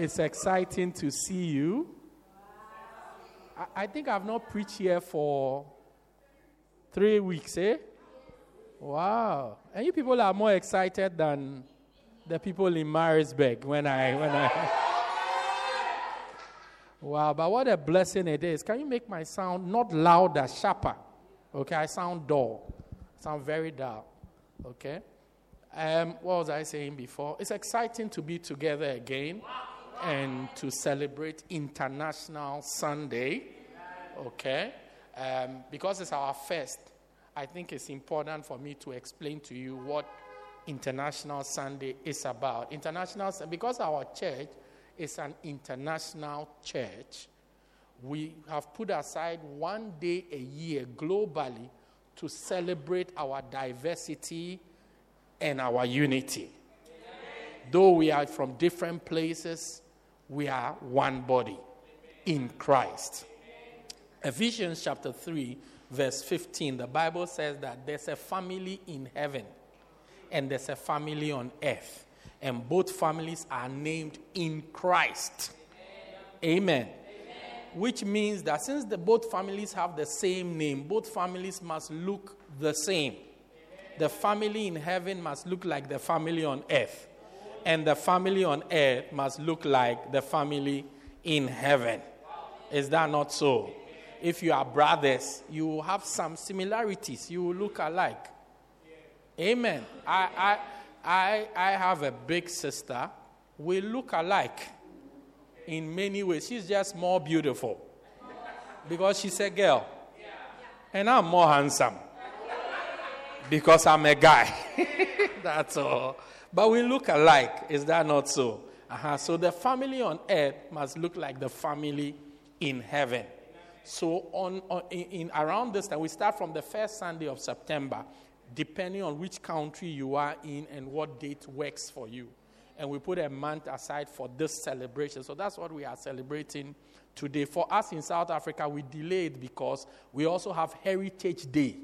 It's exciting to see you. I, I think I've not preached here for three weeks, eh? Wow. And you people are more excited than the people in Maritzburg when I when I Wow, but what a blessing it is. Can you make my sound not louder, sharper? Okay, I sound dull. I sound very dull. Okay? Um, what was I saying before? It's exciting to be together again and to celebrate International Sunday. Okay? Um, because it's our first, I think it's important for me to explain to you what International Sunday is about. International, because our church is an international church, we have put aside one day a year globally to celebrate our diversity and our unity. Though we are from different places, we are one body in Christ. Ephesians chapter 3, verse 15, the Bible says that there's a family in heaven and there's a family on earth, and both families are named in Christ. Amen. Amen. Which means that since the both families have the same name, both families must look the same. The family in heaven must look like the family on earth and the family on earth must look like the family in heaven. Is that not so? If you are brothers, you will have some similarities. You will look alike. Amen. I, I, I, I have a big sister. We look alike in many ways. She's just more beautiful because she's a girl. And I'm more handsome because I'm a guy. That's all. But we look alike. Is that not so? Uh-huh. So the family on earth must look like the family in heaven. So on, on in, in, around this time, we start from the first Sunday of September, depending on which country you are in and what date works for you. And we put a month aside for this celebration. So that's what we are celebrating today. For us in South Africa, we delayed because we also have Heritage Day.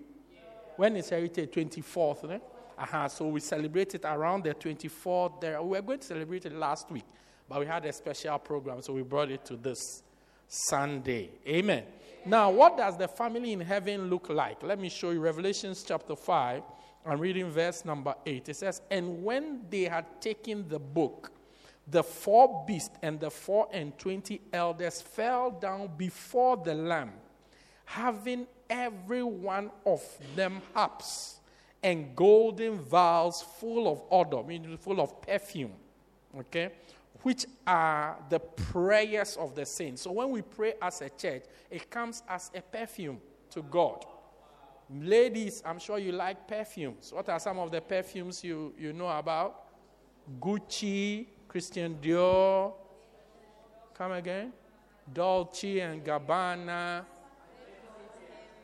When is Heritage? 24th, right? Uh-huh. So we celebrated around the 24th. There, we were going to celebrate it last week, but we had a special program, so we brought it to this Sunday. Amen. Now, what does the family in heaven look like? Let me show you Revelations chapter 5. I'm reading verse number 8. It says, And when they had taken the book, the four beasts and the four and twenty elders fell down before the Lamb, having every one of them harps and golden vials full of odor, meaning full of perfume, okay, which are the prayers of the saints. So when we pray as a church, it comes as a perfume to God. Ladies, I'm sure you like perfumes. What are some of the perfumes you, you know about? Gucci, Christian Dior, come again? Dolce and Gabbana.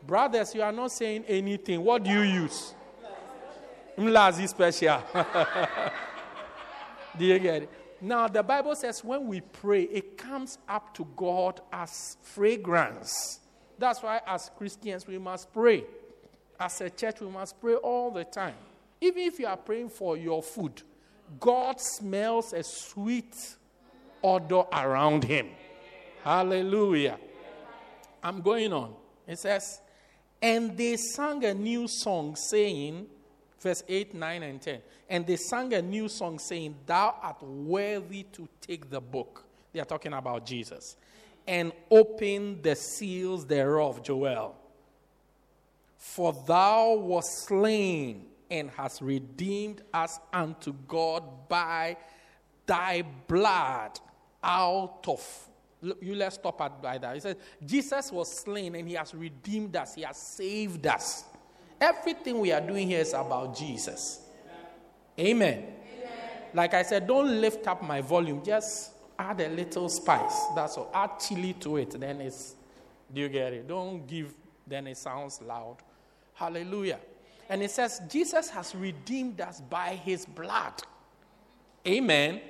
Brothers, you are not saying anything. What do you use? Mlazi special. Do you get it? Now, the Bible says when we pray, it comes up to God as fragrance. That's why, as Christians, we must pray. As a church, we must pray all the time. Even if you are praying for your food, God smells a sweet odor around him. Hallelujah. I'm going on. It says, And they sang a new song, saying, verse 8, 9, and 10. And they sang a new song saying, Thou art worthy to take the book. They are talking about Jesus. And open the seals thereof, Joel. For thou wast slain and hast redeemed us unto God by thy blood out of. You let's stop at by that. He says, Jesus was slain and he has redeemed us, he has saved us. Everything we are doing here is about Jesus. Amen. Amen. Like I said, don't lift up my volume. Just add a little spice. That's all. Add chili to it. Then it's, do you get it? Don't give, then it sounds loud. Hallelujah. And it says, Jesus has redeemed us by his blood. Amen. Amen.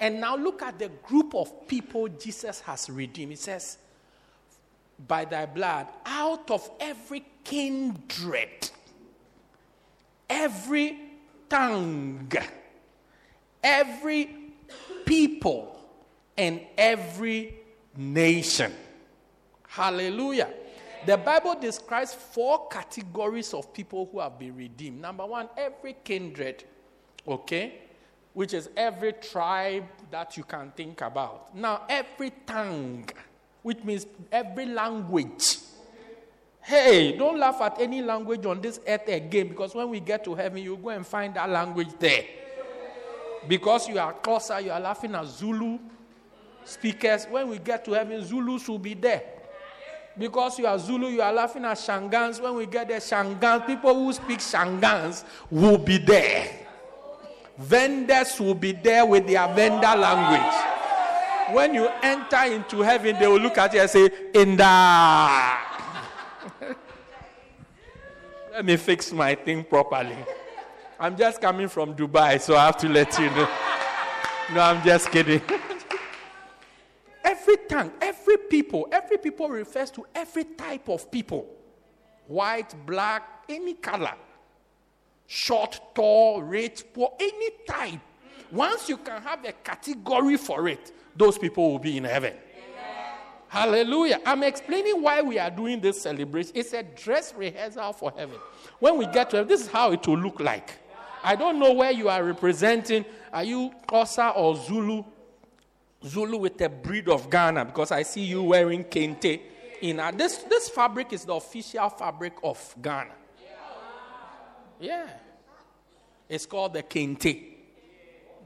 And now look at the group of people Jesus has redeemed. It says, by thy blood, out of every kindred, every tongue, every people, and every nation. Hallelujah. The Bible describes four categories of people who have been redeemed. Number one, every kindred, okay, which is every tribe that you can think about. Now, every tongue, which means every language. Hey, don't laugh at any language on this earth again because when we get to heaven, you go and find that language there. Because you are closer, you are laughing at Zulu speakers. When we get to heaven, Zulus will be there. Because you are Zulu, you are laughing at Shangaans. When we get there, Shangaans, people who speak Shangaans will be there. Vendas will be there with their Venda language. When you enter into heaven, they will look at you and say, Inda. Let me fix my thing properly. I'm just coming from Dubai, so I have to let you know. No, I'm just kidding. every tongue, every people, every people refers to every type of people white, black, any color, short, tall, rich, poor, any type. Once you can have a category for it, those people will be in heaven. Hallelujah. I'm explaining why we are doing this celebration. It's a dress rehearsal for heaven. When we get to heaven, this is how it will look like. I don't know where you are representing. Are you Xhosa or Zulu? Zulu with a breed of Ghana because I see you wearing kente. In uh, this, this fabric is the official fabric of Ghana. Yeah. It's called the kente.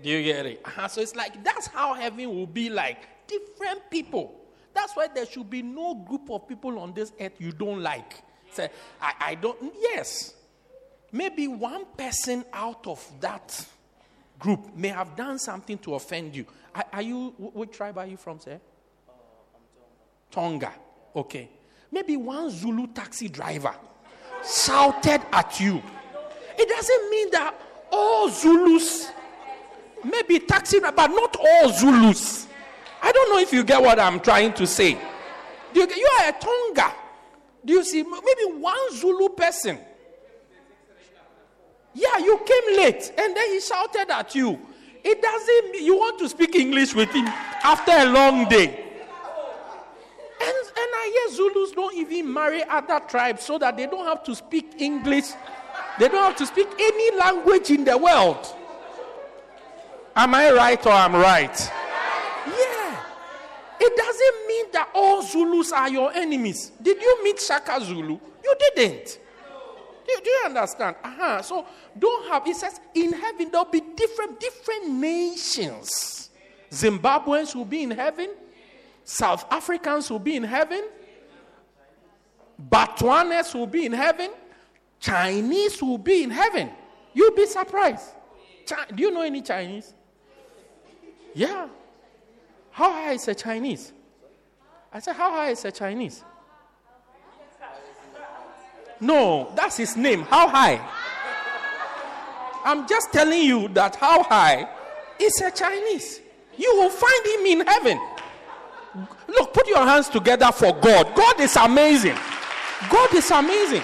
Do you get it? Uh-huh. So it's like that's how heaven will be like. Different people. That's why there should be no group of people on this earth you don't like. Say, I, I don't. Yes. Maybe one person out of that group may have done something to offend you. Are, are you, what tribe are you from, sir? Uh, Tonga. Tonga. Okay. Maybe one Zulu taxi driver shouted at you. It doesn't mean that all Zulus, maybe taxi, but not all Zulus. I don't know if you get what I'm trying to say. You, you are a Tonga. Do you see? Maybe one Zulu person yeah, you came late and then he shouted at you. It doesn't you want to speak English with him after a long day. And, and I hear Zulus don't even marry other tribes so that they don't have to speak English. They don't have to speak any language in the world. Am I right or I'm right? It doesn't mean that all Zulus are your enemies. Did you meet Shaka Zulu? You didn't. Do, do you understand? Uh-huh. So don't have, it says in heaven there'll be different, different nations. Zimbabweans will be in heaven, South Africans will be in heaven, Botswanese will be in heaven, Chinese will be in heaven. You'll be surprised. Chi- do you know any Chinese? Yeah. How high is a Chinese? I said, How high is a Chinese? No, that's his name. How high? I'm just telling you that how high is a Chinese. You will find him in heaven. Look, put your hands together for God. God is amazing. God is amazing.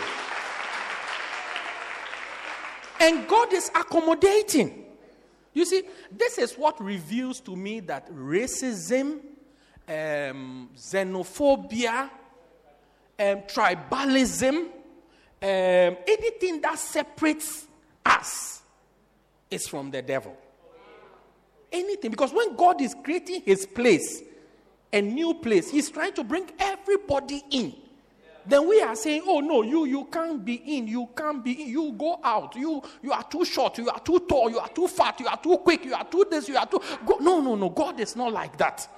And God is accommodating. You see, this is what reveals to me that racism, um, xenophobia, um, tribalism, um, anything that separates us is from the devil. Anything. Because when God is creating his place, a new place, he's trying to bring everybody in. Then we are saying, oh no, you, you can't be in, you can't be in, you go out, you, you are too short, you are too tall, you are too fat, you are too quick, you are too this, you are too. Go. No, no, no, God is not like that.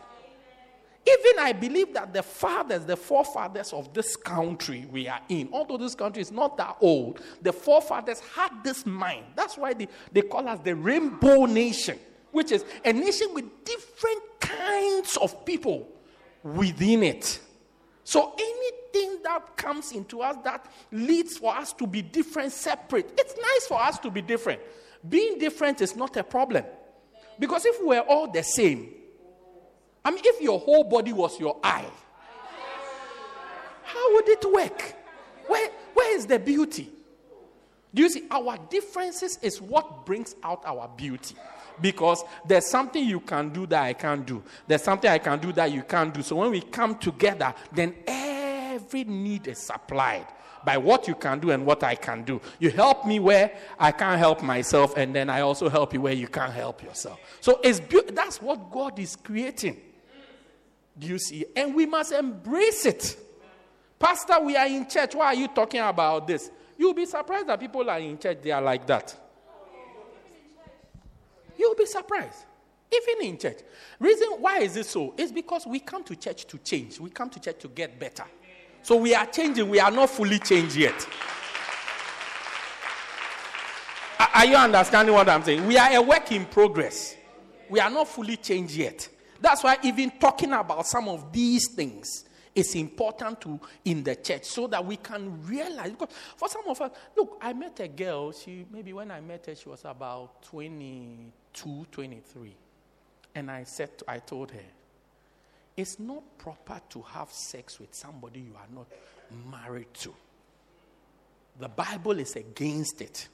Even I believe that the fathers, the forefathers of this country we are in, although this country is not that old, the forefathers had this mind. That's why they, they call us the rainbow nation. which is a nation with different kinds of people within it. So anything that comes into us that leads for us to be different, separate, it's nice for us to be different. Being different is not a problem. Because if we're all the same, I mean, if your whole body was your eye, how would it work? Where, where is the beauty? Do you see? Our differences is what brings out our beauty. Because there's something you can do that I can't do. There's something I can do that you can't do. So when we come together, then every need is supplied by what you can do and what I can do. You help me where I can't help myself, and then I also help you where you can't help yourself. So it's be- that's what God is creating. Do you see? And we must embrace it. Pastor, we are in church. Why are you talking about this? You'll be surprised that people are in church, they are like that. You'll be surprised. Even in church. Reason why is it so? It's because we come to church to change. We come to church to get better. So we are changing. We are not fully changed yet. Are you understanding what I'm saying? We are a work in progress. We are not fully changed yet. That's why even talking about some of these things is important to in the church so that we can realize because for some of us look i met a girl she maybe when i met her she was about 22 23 and i said i told her it's not proper to have sex with somebody you are not married to the bible is against it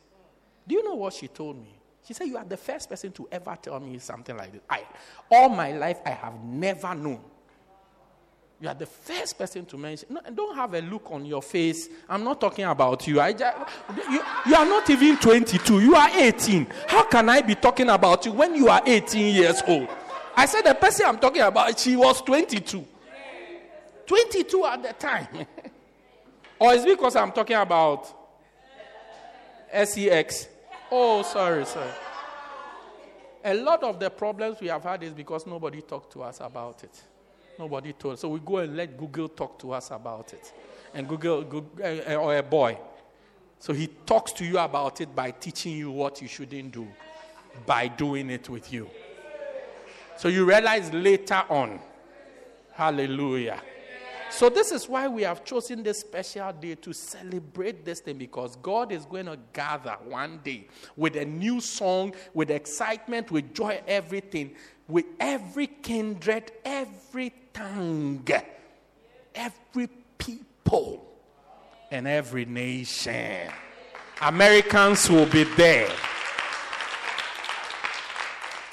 do you know what she told me she said you are the first person to ever tell me something like this i all my life i have never known you are the first person to mention. No, don't have a look on your face. I'm not talking about you. I just, you. You are not even 22. You are 18. How can I be talking about you when you are 18 years old? I said the person I'm talking about, she was 22. 22 at the time. or is because I'm talking about SEX? Oh, sorry, sorry. A lot of the problems we have had is because nobody talked to us about it. Nobody told. So we go and let Google talk to us about it. And Google, Google uh, or a boy. So he talks to you about it by teaching you what you shouldn't do, by doing it with you. So you realize later on. Hallelujah. So this is why we have chosen this special day to celebrate this thing because God is going to gather one day with a new song, with excitement, with joy, everything, with every kindred, every tongue, every people, and every nation. Americans will be there.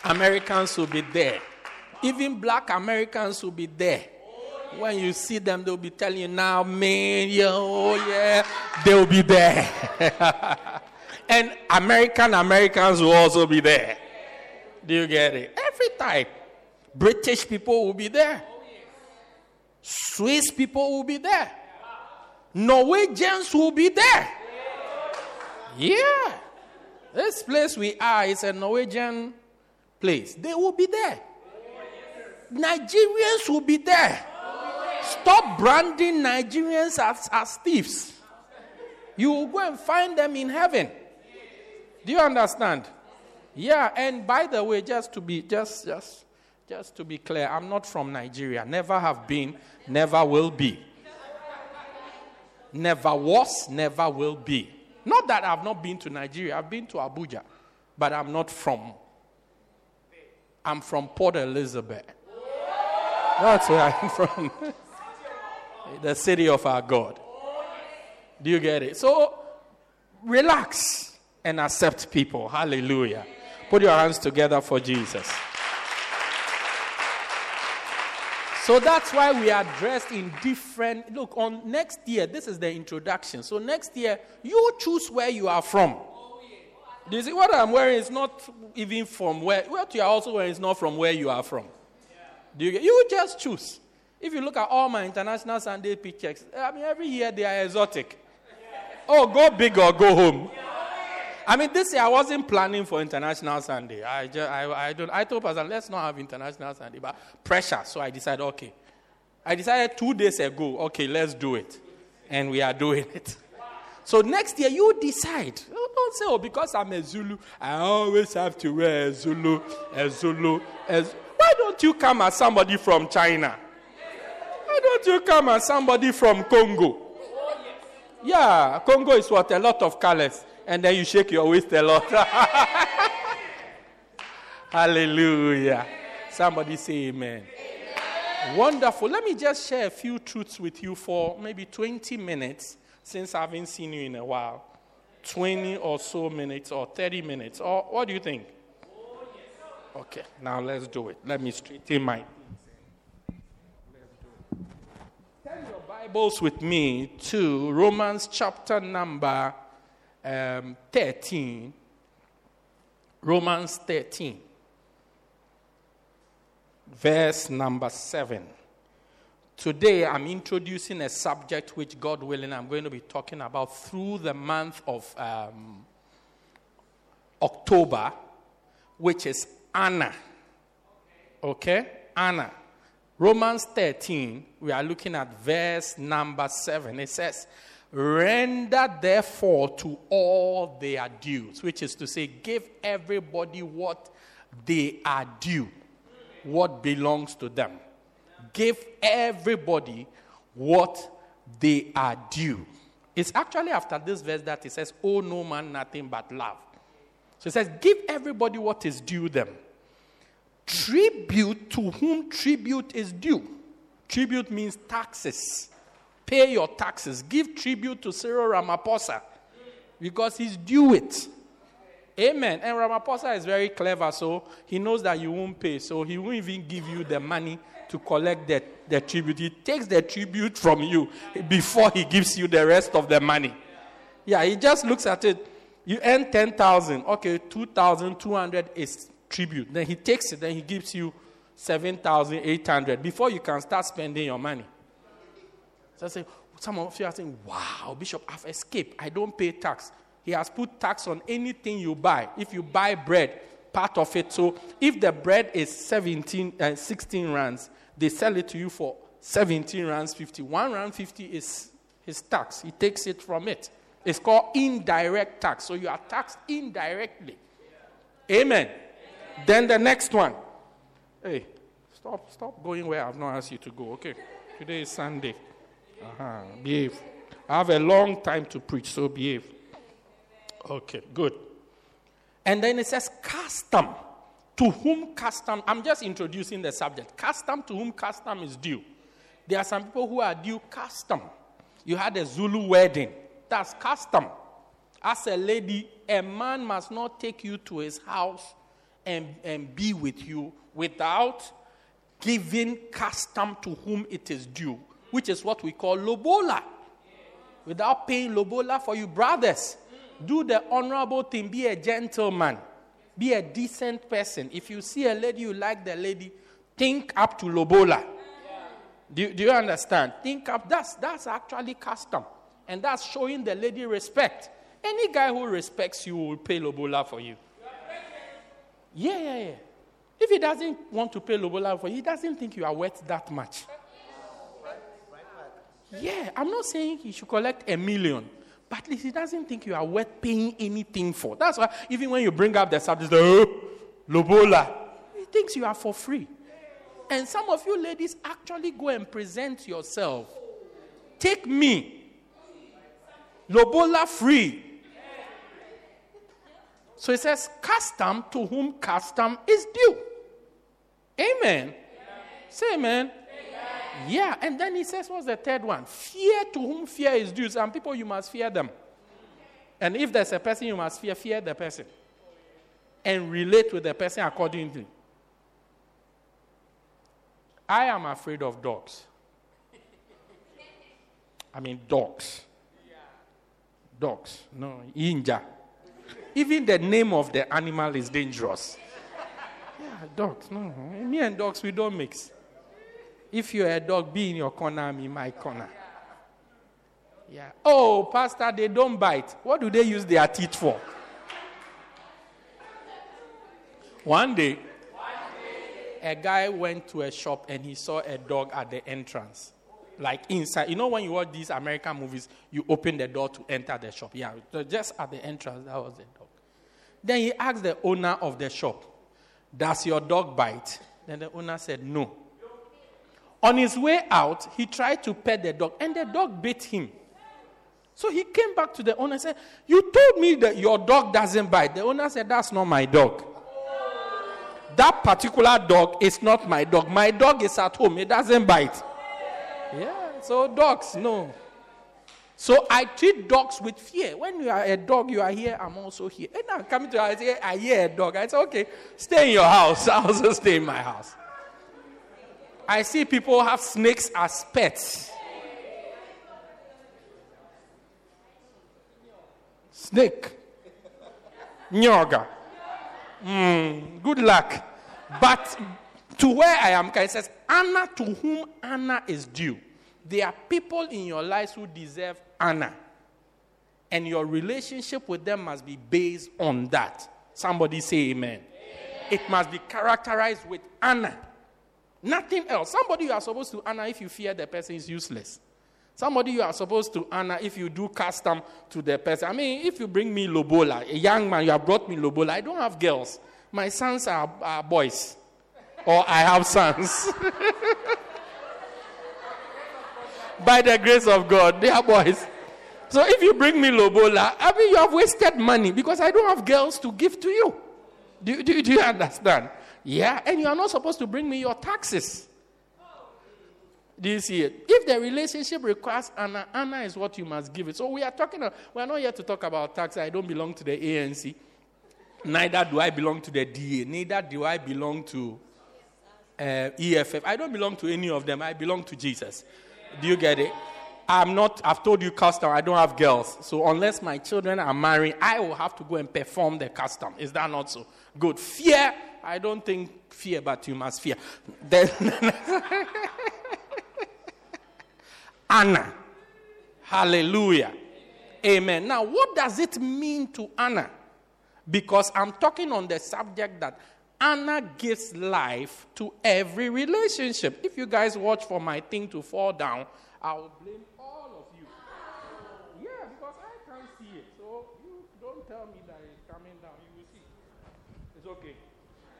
Americans will be there. Even black Americans will be there. When you see them, they'll be telling you, now, man, yo, oh, yeah, they'll be there. and American Americans will also be there. Do you get it? Every time. British people will be there. Swiss people will be there. Norwegians will be there. Yeah. This place we are is a Norwegian place. They will be there. Nigerians will be there. Stop branding Nigerians as, as thieves. You will go and find them in heaven. Do you understand? Yeah, and by the way, just to be just just just to be clear, I'm not from Nigeria. Never have been, never will be. Never was, never will be. Not that I've not been to Nigeria. I've been to Abuja, but I'm not from. I'm from Port Elizabeth. That's where I'm from. the city of our God. Do you get it? So relax and accept people. Hallelujah. Put your hands together for Jesus. So that's why we are dressed in different. Look, on next year, this is the introduction. So next year, you choose where you are from. Do you see what I'm wearing is not even from where what you are also wearing is not from where you are from. Do you get, you just choose. If you look at all my international Sunday pictures, I mean every year they are exotic. Oh, go big or go home. I mean, this year I wasn't planning for International Sunday. I, just, I, I, don't, I told Pastor, let's not have International Sunday, but pressure. So I decided, okay. I decided two days ago, okay, let's do it. And we are doing it. So next year, you decide. Don't say, oh, because I'm a Zulu, I always have to wear a Zulu, a Zulu. A... Why don't you come as somebody from China? Why don't you come as somebody from Congo? Yeah, Congo is what? A lot of colors. And then you shake your waist a lot. Hallelujah. Somebody say amen. amen. Wonderful. Let me just share a few truths with you for maybe 20 minutes since I haven't seen you in a while. 20 or so minutes or 30 minutes. Or what do you think? Okay, now let's do it. Let me straighten my Turn your Bibles with me to Romans chapter number um, 13. Romans 13 verse number 7. Today, I'm introducing a subject which, God willing, I'm going to be talking about through the month of um, October, which is Anna. Okay? Anna. Romans 13, we are looking at verse number 7. It says, Render therefore to all their dues, which is to say, give everybody what they are due what belongs to them. Give everybody what they are due. It's actually after this verse that it says, Oh, no man, nothing but love. So it says, Give everybody what is due them. Tribute to whom tribute is due. Tribute means taxes. Pay your taxes. Give tribute to Cyril Ramaphosa because he's due it. Amen. And Ramaphosa is very clever, so he knows that you won't pay, so he won't even give you the money to collect the, the tribute. He takes the tribute from you before he gives you the rest of the money. Yeah, he just looks at it. You earn 10,000. Okay, 2,200 is tribute. Then he takes it, then he gives you 7,800 before you can start spending your money. So I say, some of you are saying, wow, Bishop, I've escaped. I don't pay tax. He has put tax on anything you buy. If you buy bread, part of it. So if the bread is 17, uh, 16 rands, they sell it to you for 17 rands 50. One rand 50 is his tax. He takes it from it. It's called indirect tax. So you are taxed indirectly. Amen. Amen. Then the next one. Hey, stop, stop going where I've not asked you to go. Okay. Today is Sunday. Uh-huh. Behave. I have a long time to preach, so behave. Okay, good. And then it says custom. To whom custom, I'm just introducing the subject. Custom to whom custom is due. There are some people who are due custom. You had a Zulu wedding. That's custom. As a lady, a man must not take you to his house and, and be with you without giving custom to whom it is due, which is what we call lobola. Without paying lobola for you brothers do the honorable thing, be a gentleman, be a decent person. If you see a lady, you like the lady, think up to Lobola. Do, do you understand? Think up, that's, that's actually custom. And that's showing the lady respect. Any guy who respects you will pay Lobola for you. Yeah, yeah, yeah. If he doesn't want to pay Lobola for you, he doesn't think you are worth that much. Yeah, I'm not saying he should collect a million. But at least he doesn't think you are worth paying anything for. That's why even when you bring up the subject, oh, Lobola, he thinks you are for free. And some of you ladies actually go and present yourself. Take me. Lobola free. So it says, custom to whom custom is due. Amen. Say amen. Yeah, and then he says, what's the third one? Fear to whom fear is due. Some people, you must fear them. And if there's a person you must fear, fear the person. And relate with the person accordingly. I am afraid of dogs. I mean, dogs. Dogs. No, inja. Even the name of the animal is dangerous. Yeah, dogs. No, me and dogs, we don't mix. If you're a dog, be in your corner, I'm in my corner. Yeah. Oh, Pastor, they don't bite. What do they use their teeth for? One day, a guy went to a shop and he saw a dog at the entrance. like inside. You know, when you watch these American movies, you open the door to enter the shop. Yeah, just at the entrance, that was the dog. Then he asked the owner of the shop, Does your dog bite? Then the owner said, No. On his way out, he tried to pet the dog, and the dog bit him. So he came back to the owner and said, You told me that your dog doesn't bite. The owner said, That's not my dog. That particular dog is not my dog. My dog is at home, it doesn't bite. Yeah, so dogs, no. So I treat dogs with fear. When you are a dog, you are here, I'm also here. And I'm coming to you, I say, I hear a dog. I say, okay, stay in your house. I also stay in my house. I see people have snakes as pets. Snake. Nyoga. Mm, good luck. But to where I am, it says, Honor to whom honor is due. There are people in your lives who deserve honor. And your relationship with them must be based on that. Somebody say amen. amen. It must be characterized with honor. Nothing else. Somebody you are supposed to honor if you fear the person is useless. Somebody you are supposed to honor if you do custom to the person. I mean, if you bring me Lobola, a young man, you have brought me Lobola. I don't have girls. My sons are, are boys. Or I have sons. By the grace of God, they are boys. So if you bring me Lobola, I mean, you have wasted money because I don't have girls to give to you. Do, do, do you understand? Yeah, and you are not supposed to bring me your taxes. Do you see it? If the relationship requires Anna, Anna is what you must give it. So we are talking, we are not here to talk about tax. I don't belong to the ANC. Neither do I belong to the DA. Neither do I belong to uh, EFF. I don't belong to any of them. I belong to Jesus. Do you get it? I'm not, I've told you custom, I don't have girls. So unless my children are married, I will have to go and perform the custom. Is that not so? Good. Fear, I don't think fear, but you must fear. Then Anna. Hallelujah. Amen. Now, what does it mean to Anna? Because I'm talking on the subject that Anna gives life to every relationship. If you guys watch for my thing to fall down, I will blame all of you. Yeah, because I can't see it. So you don't tell me that it's coming down. You will see. It's okay.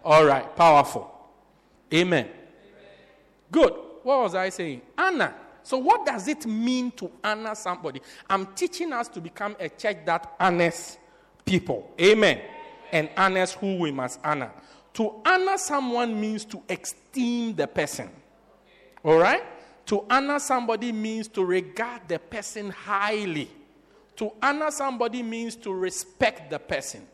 All right, powerful. Amen. Amen. Good. What was I saying? Anna. So, what does it mean to honor somebody? I'm teaching us to become a church that honors people. Amen. And honors who we must honor. To honor someone means to esteem the person. All right? To honor somebody means to regard the person highly. To honor somebody means to respect the person.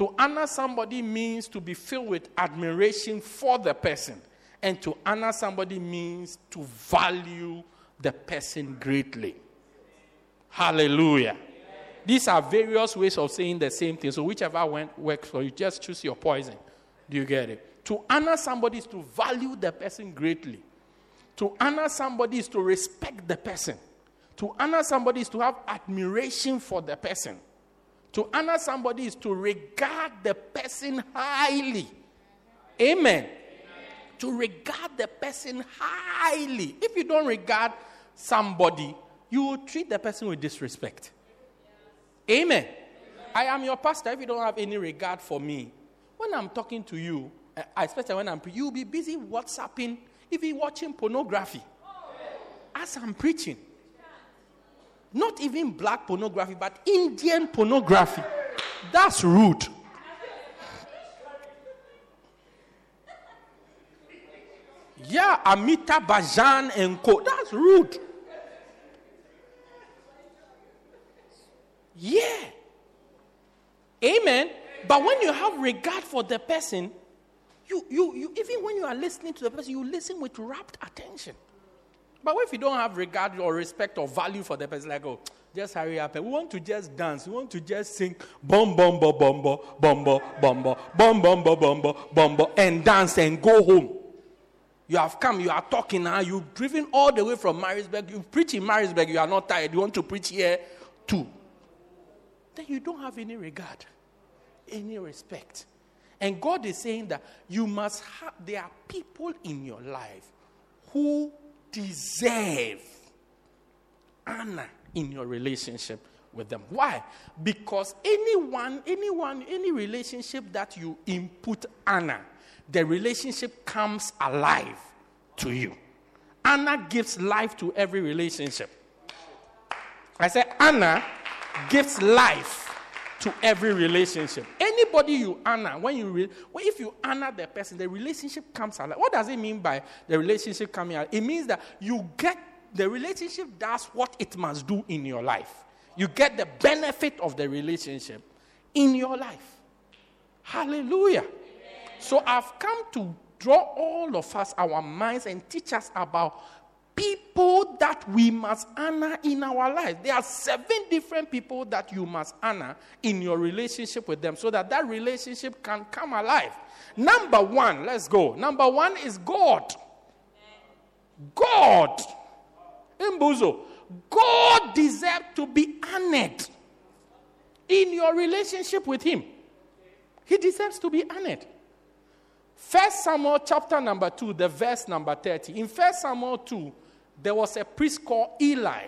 To honor somebody means to be filled with admiration for the person. And to honor somebody means to value the person greatly. Hallelujah. These are various ways of saying the same thing. So, whichever one works for you, just choose your poison. Do you get it? To honor somebody is to value the person greatly. To honor somebody is to respect the person. To honor somebody is to have admiration for the person. To honor somebody is to regard the person highly. Amen. Amen. To regard the person highly. If you don't regard somebody, you will treat the person with disrespect. Amen. I am your pastor. If you don't have any regard for me, when I'm talking to you, eh, especially when I'm preaching, you'll be busy WhatsApping, even watching pornography as I'm preaching. Not even black pornography, but Indian pornography. That's rude. Yeah, Amitabh Bachchan and co. That's rude. Yeah. Amen. But when you have regard for the person, you, you, you, even when you are listening to the person, you listen with rapt attention. But what if you don't have regard or respect or value for the person, like, oh, just hurry up. We want to just dance. We want to just sing bum bum bum bum bum bum bum bum bum bum bum bum bum bum bum and dance and go home. You have come, you are talking now, you've driven all the way from Maritzburg, you preach in Maritzburg, you are not tired, you want to preach here too. Then you don't have any regard any respect. And God is saying that you must have, there are people in your life who deserve honor in your relationship with them. Why? Because anyone, anyone, any relationship that you input honor, the relationship comes alive to you. Honor gives life to every relationship. I said, honor gives life to every relationship. Anybody you honor, when you re- well, if you honor the person, the relationship comes alive. What does it mean by the relationship coming alive? It means that you get the relationship does what it must do in your life. You get the benefit of the relationship in your life. Hallelujah. So I've come to draw all of us our minds and teach us about people that we must honor in our life. There are seven different people that you must honor in your relationship with them so that that relationship can come alive. Number one, let's go. Number one is God. God. Mbuzo. God deserves to be honored in your relationship with Him. He deserves to be honored. First Samuel chapter number 2, the verse number 30. In First Samuel 2, there was a priest called Eli.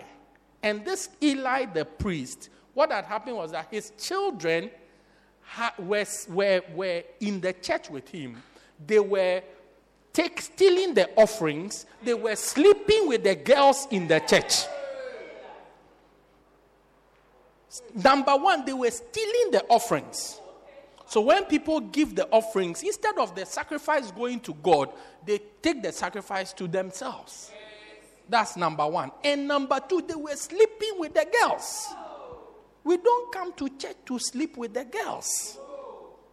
And this Eli the priest, what had happened was that his children were, were, were in the church with him. They were take, stealing the offerings, they were sleeping with the girls in the church. Number one, they were stealing the offerings. So when people give the offerings, instead of the sacrifice going to God, they take the sacrifice to themselves. That's number one. And number two, they were sleeping with the girls. We don't come to church to sleep with the girls.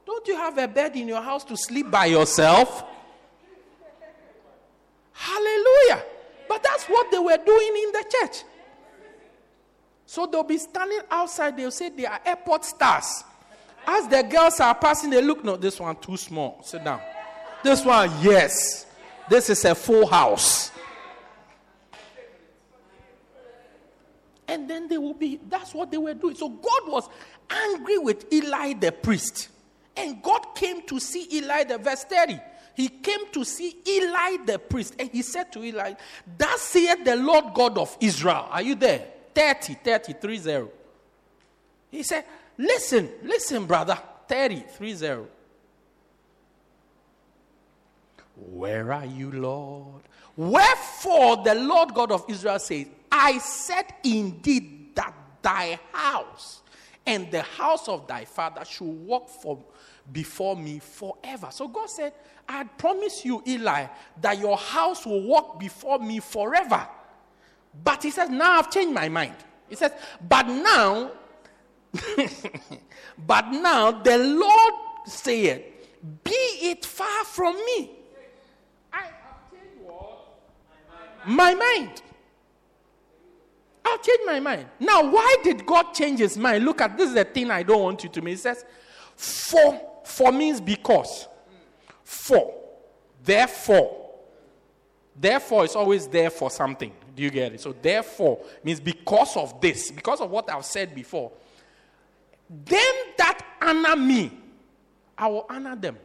Don't you have a bed in your house to sleep by yourself? Hallelujah. But that's what they were doing in the church. So they'll be standing outside, they'll say they are airport stars. As the girls are passing, they look, no, this one too small. Sit down. This one, yes. This is a full house. And then they will be, that's what they were doing. So God was angry with Eli the priest. And God came to see Eli the verse 30. He came to see Eli the priest. And he said to Eli, Thus saith the Lord God of Israel. Are you there? 30, 30, 3 0. He said, Listen, listen, brother. 30, 3 0. Where are you, Lord? Wherefore the Lord God of Israel says, I said indeed that thy house and the house of thy father should walk for, before me forever. So God said, I promise you, Eli, that your house will walk before me forever. But he says, Now I've changed my mind. He says, But now, but now the Lord said, Be it far from me. I have changed what? My mind. I'll change my mind. Now, why did God change his mind? Look at this is the thing I don't want you to miss. It says, for, for means because. For. Therefore. Therefore is always there for something. Do you get it? So, therefore means because of this, because of what I've said before. Them that honor me, I will honor them.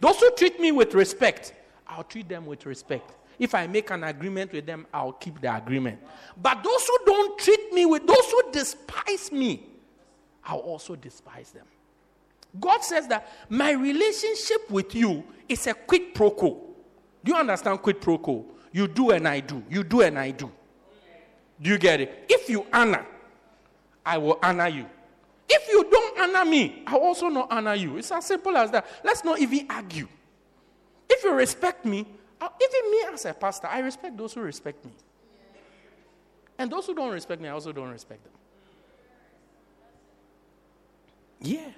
Those who treat me with respect, I'll treat them with respect. If I make an agreement with them, I'll keep the agreement. But those who don't treat me with, those who despise me, I'll also despise them. God says that my relationship with you is a quid pro quo. Do you understand quid pro quo? You do and I do. You do and I do. Do you get it? If you honor, I will honor you. If you don't honor me, I also not honor you. It's as simple as that. Let's not even argue. If you respect me, even me as a pastor, I respect those who respect me. And those who don't respect me, I also don't respect them. Yeah.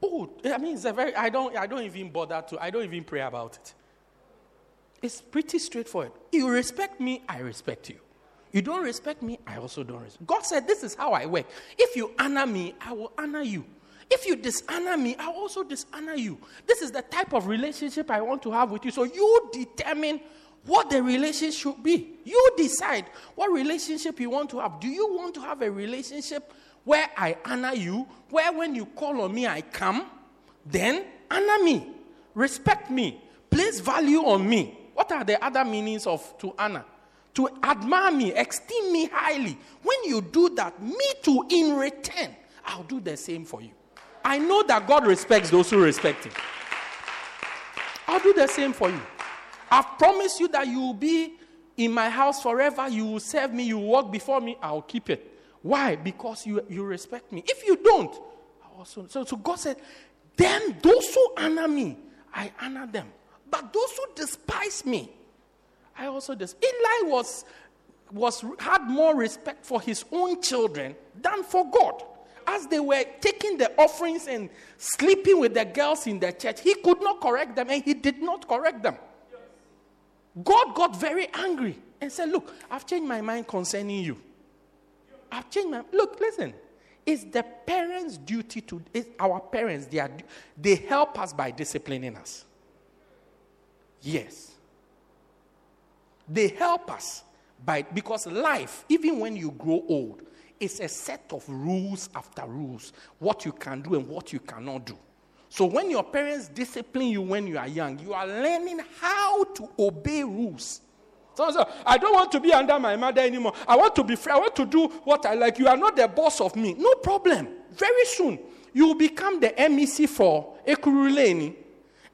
Oh, I mean, it's a very, I don't, I don't even bother to, I don't even pray about it. It's pretty straightforward. You respect me, I respect you. You don't respect me, I also don't respect. God said, This is how I work. If you honor me, I will honor you. If you dishonor me, I will also dishonor you. This is the type of relationship I want to have with you. So you determine what the relationship should be. You decide what relationship you want to have. Do you want to have a relationship where I honor you, where when you call on me, I come? Then honor me, respect me, place value on me. What are the other meanings of to honor? To admire me, esteem me highly. When you do that, me too, in return, I'll do the same for you. I know that God respects those who respect Him. I'll do the same for you. I've promised you that you will be in my house forever. You will serve me. You will walk before me. I'll keep it. Why? Because you, you respect me. If you don't, I also. So, so God said, then those who honor me, I honor them. But those who despise me, I also despise. Eli was, was had more respect for his own children than for God as they were taking the offerings and sleeping with the girls in the church, he could not correct them and he did not correct them. God got very angry and said, Look, I've changed my mind concerning you. I've changed my Look, listen. It's the parents' duty to, it's our parents, they, are, they help us by disciplining us. Yes. They help us by, because life, even when you grow old, it's a set of rules after rules, what you can do and what you cannot do. So when your parents discipline you when you are young, you are learning how to obey rules. So, so I don't want to be under my mother anymore. I want to be free. I want to do what I like. You are not the boss of me. No problem. Very soon, you will become the MEC for Ekurhuleni.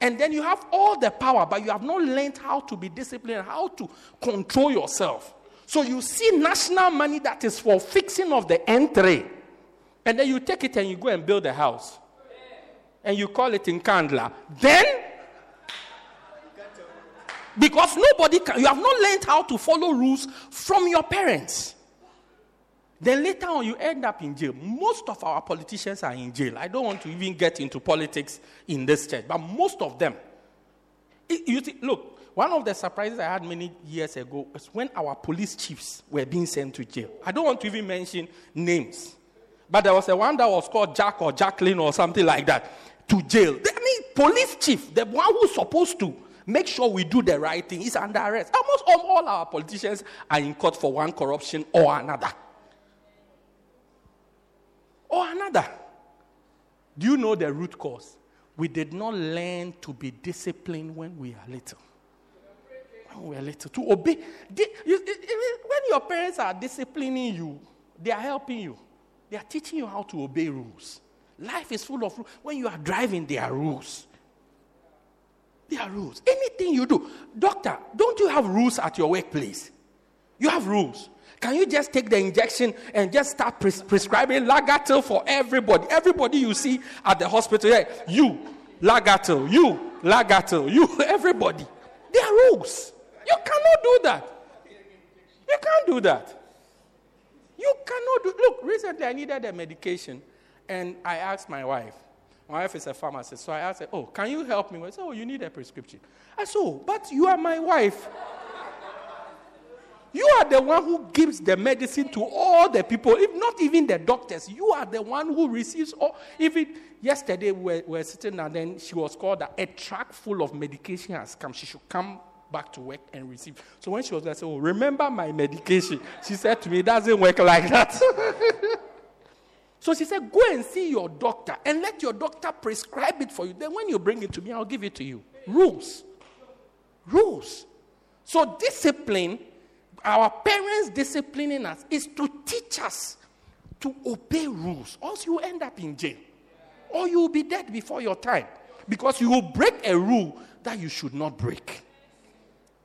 And then you have all the power, but you have not learned how to be disciplined, how to control yourself. So you see national money that is for fixing of the entry. And then you take it and you go and build a house. And you call it Nkandla. Then, because nobody can, you have not learned how to follow rules from your parents. Then later on, you end up in jail. Most of our politicians are in jail. I don't want to even get into politics in this church, but most of them. You see, look, one of the surprises I had many years ago was when our police chiefs were being sent to jail. I don't want to even mention names, but there was a one that was called Jack or Jacqueline or something like that to jail. I mean, police chief, the one who's supposed to make sure we do the right thing, is under arrest. Almost all our politicians are in court for one corruption or another. Or another. Do you know the root cause? We did not learn to be disciplined when we are little when we are little, to obey. When your parents are disciplining you, they are helping you. They are teaching you how to obey rules. Life is full of rules. When you are driving, there are rules. There are rules. Anything you do. Doctor, don't you have rules at your workplace? You have rules. Can you just take the injection and just start pres- prescribing Lagatil for everybody? Everybody you see at the hospital, yeah, you, Lagatil, you, Lagatil, you, everybody. There are rules. You cannot do that. You can't do that. You cannot do. Look, recently I needed a medication, and I asked my wife. My wife is a pharmacist, so I asked her, "Oh, can you help me?" I said, "Oh, you need a prescription." I said, "Oh, but you are my wife." You are the one who gives the medicine to all the people, if not even the doctors. You are the one who receives all. Even yesterday, we were, we were sitting and then she was called that a truck full of medication has come. She should come back to work and receive. So when she was there, I said, Oh, remember my medication. She said to me, It doesn't work like that. so she said, Go and see your doctor and let your doctor prescribe it for you. Then when you bring it to me, I'll give it to you. Rules. Rules. So discipline, our parents disciplining us, is to teach us to obey rules. Or else you end up in jail. Or you will be dead before your time. Because you will break a rule that you should not break.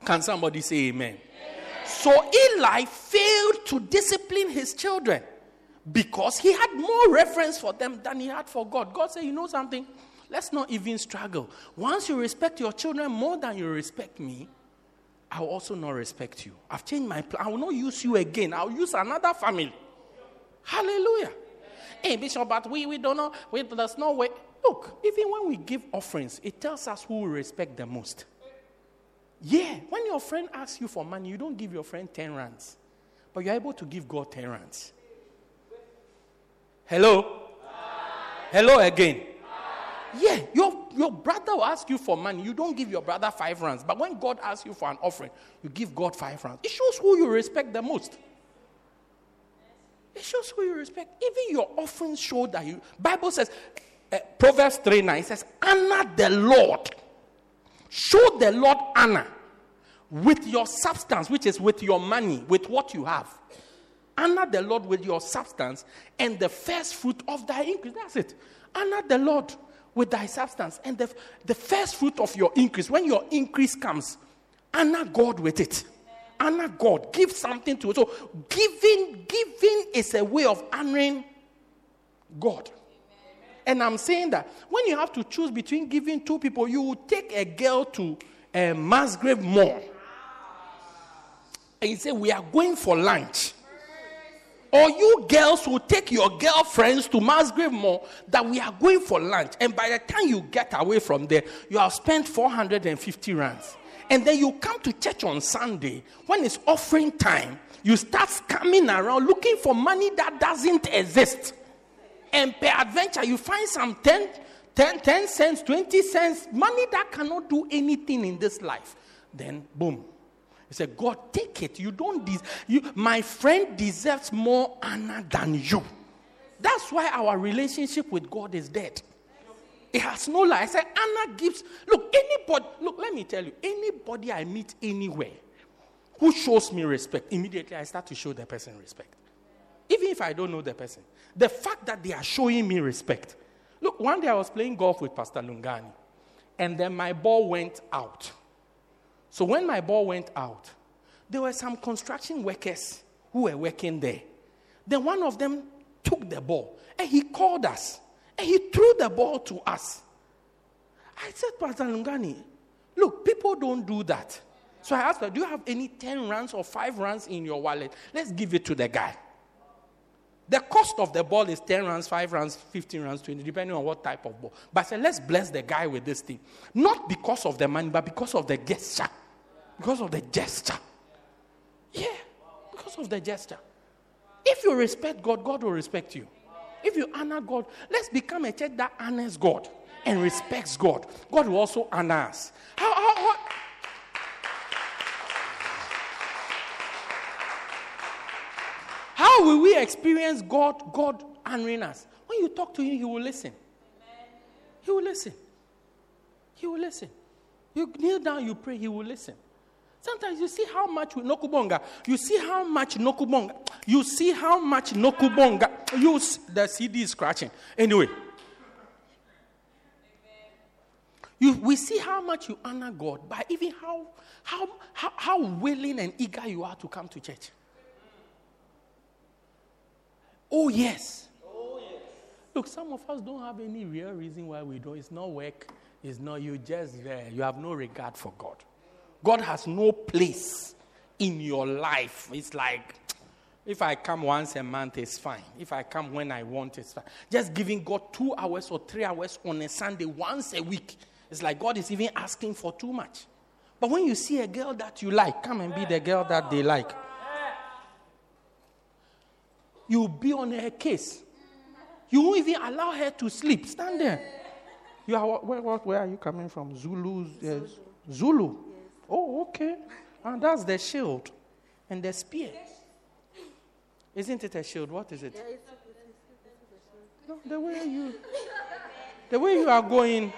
Can somebody say amen? amen? So Eli failed to discipline his children because he had more reverence for them than he had for God. God said, You know something? Let's not even struggle. Once you respect your children more than you respect me, I will also not respect you. I've changed my plan. I will not use you again. I'll use another family. Hallelujah. Hey, Bishop, but we, we don't know. We, there's no way. Look, even when we give offerings, it tells us who we respect the most. Yeah, when your friend asks you for money, you don't give your friend 10 rands, but you're able to give God 10 rands. Hello? Hello again. Yeah, your, your brother will ask you for money. You don't give your brother five rands. But when God asks you for an offering, you give God five rands. It shows who you respect the most. It shows who you respect. Even your offerings show that you. Bible says, uh, Proverbs 3 9 says, honor the Lord Show the Lord honor with your substance, which is with your money, with what you have. Honor the Lord with your substance and the first fruit of thy increase. That's it. Honor the Lord with thy substance and the, the first fruit of your increase. When your increase comes, honor God with it. Honor God. Give something to it. So giving, giving is a way of honoring God. And I'm saying that when you have to choose between giving two people, you will take a girl to a Musgrave Mall. And you say, We are going for lunch. Or you girls will take your girlfriends to Musgrave Mall that we are going for lunch. And by the time you get away from there, you have spent 450 rands. And then you come to church on Sunday when it's offering time. You start scamming around looking for money that doesn't exist. And per adventure, you find some 10, 10, 10 cents, 20 cents, money that cannot do anything in this life. Then, boom, he said, God, take it. You don't des- you my friend deserves more honor than you. That's why our relationship with God is dead. It has no life. I said, Anna gives. Look, anybody, look, let me tell you, anybody I meet anywhere who shows me respect, immediately I start to show the person respect. Even if I don't know the person. The fact that they are showing me respect. Look, one day I was playing golf with Pastor Lungani, and then my ball went out. So when my ball went out, there were some construction workers who were working there. Then one of them took the ball and he called us and he threw the ball to us. I said, Pastor Lungani, look, people don't do that. So I asked her, Do you have any 10 rands or 5 rands in your wallet? Let's give it to the guy. The cost of the ball is 10 rands, 5 rands, 15 rands, 20, depending on what type of ball. But I said, let's bless the guy with this thing. Not because of the money, but because of the gesture. Because of the gesture. Yeah, because of the gesture. If you respect God, God will respect you. If you honor God, let's become a church that honors God and respects God. God will also honor us. How, how, how, will we experience God, God honoring us? When you talk to Him, He will listen. He will listen. He will listen. You kneel down, you pray, He will listen. Sometimes you see how much Nokubonga, you see how much Nokubonga, you see how much Nokubonga, you, the CD is scratching. Anyway, you, we see how much you honor God by even how, how, how, how willing and eager you are to come to church. Oh, yes. Oh, yes. Look, some of us don't have any real reason why we don't. It's not work, it's not you just there. You have no regard for God. God has no place in your life. It's like, if I come once a month, it's fine. If I come when I want, it's fine. Just giving God two hours or three hours on a Sunday once a week, it's like God is even asking for too much. But when you see a girl that you like, come and be the girl that they like you'll be on her case. You won't even allow her to sleep. Stand there. You are where, where, where are you coming from? Zulu. Yes. Zulu. Yes. Oh, okay. And that's the shield and the spear. Isn't it a shield? What is it? No, the way you, the way you are going,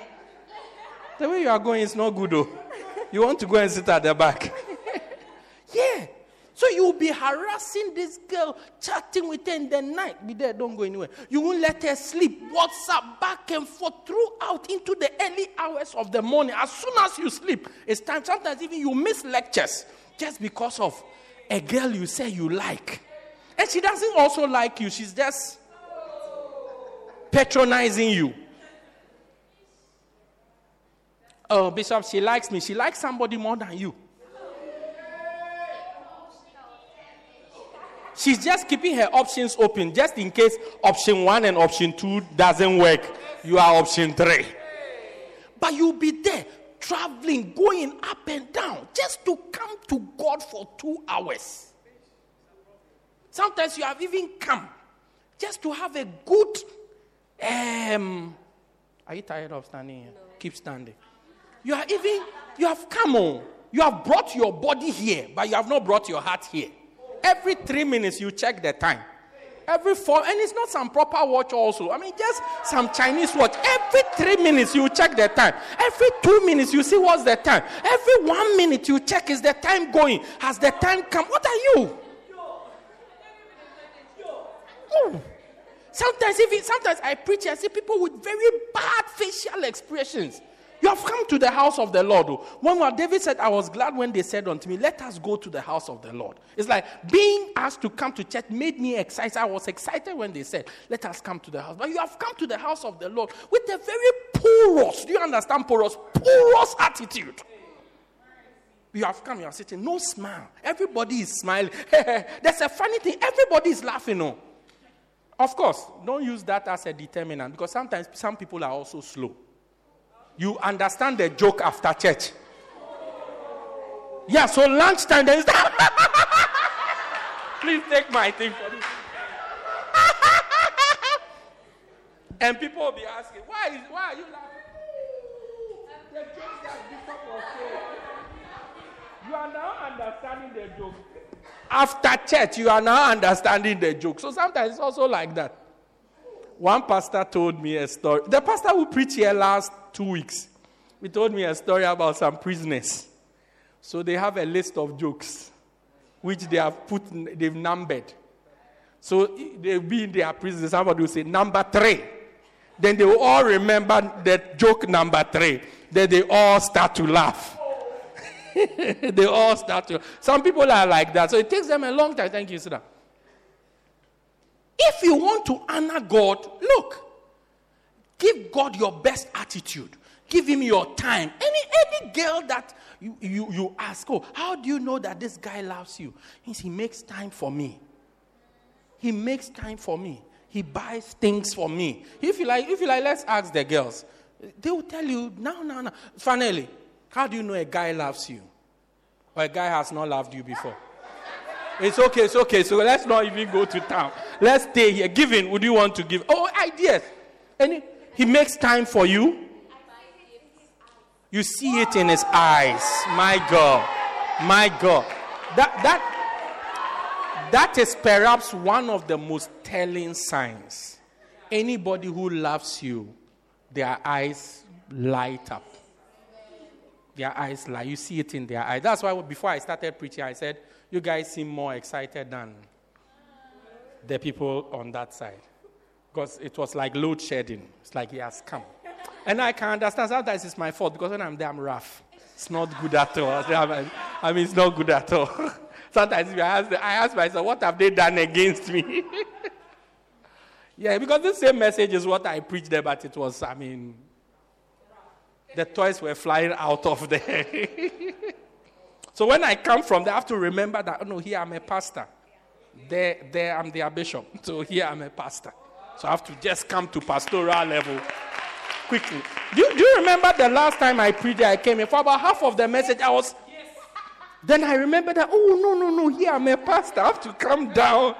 the way you are going is not good. Though. You want to go and sit at the back. Harassing this girl, chatting with her in the night. Be there, don't go anywhere. You won't let her sleep. WhatsApp back and forth throughout into the early hours of the morning. As soon as you sleep, it's time. Sometimes even you miss lectures just because of a girl you say you like. And she doesn't also like you, she's just patronizing you. Oh, Bishop, she likes me. She likes somebody more than you. She's just keeping her options open just in case option one and option two doesn't work. You are option three. But you'll be there traveling, going up and down just to come to God for two hours. Sometimes you have even come just to have a good. Um, are you tired of standing here? No. Keep standing. You are even, you have come on. You have brought your body here, but you have not brought your heart here. Every three minutes, you check the time. Every four, and it's not some proper watch also. I mean, just some Chinese watch. Every three minutes you check the time. Every two minutes you see what's the time. Every one minute you check is the time going. Has the time come? What are you? Sometimes, it, sometimes I preach, I see people with very bad facial expressions. You have come to the house of the Lord. Oh. When David said, I was glad when they said unto me, Let us go to the house of the Lord. It's like being asked to come to church made me excited. I was excited when they said, Let us come to the house. But you have come to the house of the Lord with a very porous, do you understand porous? Porous attitude. You have come, you are sitting, no smile. Everybody is smiling. There's a funny thing, everybody is laughing. No? Of course, don't use that as a determinant because sometimes some people are also slow. You understand the joke after church. Yeah, so lunchtime then Please take my thing for this. and people will be asking, why, is, why are you laughing? The joke that Bishop was saying. You are now understanding the joke. After church, you are now understanding the joke. So sometimes it's also like that. One pastor told me a story. The pastor who preached here last two weeks, he told me a story about some prisoners. So they have a list of jokes, which they have put, they've numbered. So they'll be in their prison. Somebody will say number three. Then they will all remember that joke number three. Then they all start to laugh. they all start to. Some people are like that. So it takes them a long time. Thank you, Sir. If you want to honor God, look, give God your best attitude. Give him your time. Any any girl that you, you, you ask, oh, how do you know that this guy loves you? He makes time for me. He makes time for me. He buys things for me. If you like, if you like, let's ask the girls. They will tell you, no, no, no. Finally, how do you know a guy loves you? Or a guy has not loved you before? It's okay, it's okay. So let's not even go to town. Let's stay here. Giving, would you want to give? Oh, ideas. And he makes time for you. You see it in his eyes. My God. My God. That that that is perhaps one of the most telling signs. Anybody who loves you, their eyes light up their eyes light. You see it in their eyes. That's why before I started preaching, I said, You guys seem more excited than the people on that side. Because it was like load shedding. It's like he has come. And I can understand sometimes it's my fault because when I'm there, I'm rough. It's not good at all. I mean, it's not good at all. sometimes I ask, I ask myself, What have they done against me? yeah, because the same message is what I preached there, but it was, I mean, the toys were flying out of there. so when I come from there, I have to remember that, oh no, here I'm a pastor. There, there I'm their bishop. So here I'm a pastor. So I have to just come to pastoral level quickly. Do you, do you remember the last time I preached I came in For about half of the message, I was. Then I remember that, oh, no, no, no, here I'm a pastor. I have to come down.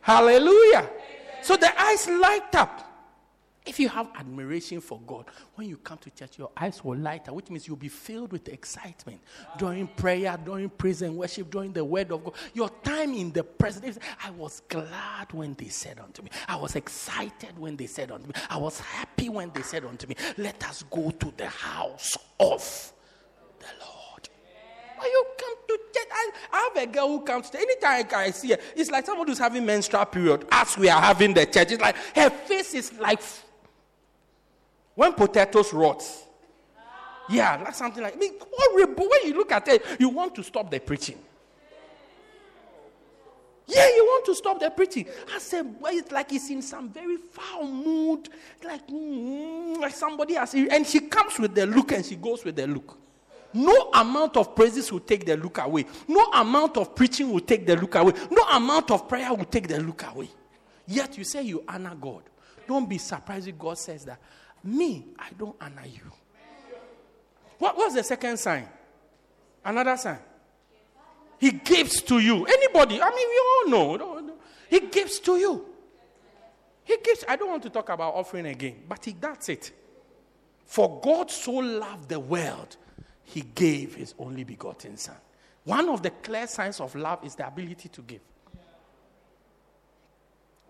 Hallelujah. So the eyes light up. If you have admiration for God, when you come to church, your eyes will light up, which means you'll be filled with excitement during prayer, during praise and worship, during the word of God. Your time in the presence. I was glad when they said unto me. I was excited when they said unto me. I was happy when they said unto me, Let us go to the house of the Lord. When you come to church, I, I have a girl who comes to anytime I see her, it's like someone who's having menstrual period. As we are having the church, it's like her face is like when potatoes rot. Yeah, like something like I mean, horrible. When you look at it, you want to stop the preaching. Yeah, you want to stop the preaching. I said, well, it's like he's in some very foul mood, like, mm, like somebody has. And she comes with the look and she goes with the look. No amount of praises will take the look away. No amount of preaching will take the look away. No amount of prayer will take the look away. Yet you say you honor God. Don't be surprised if God says that. Me, I don't honor you. What was the second sign? Another sign. He gives to you. Anybody, I mean, we all know. He gives to you. He gives. I don't want to talk about offering again, but he, that's it. For God so loved the world, he gave his only begotten son. One of the clear signs of love is the ability to give.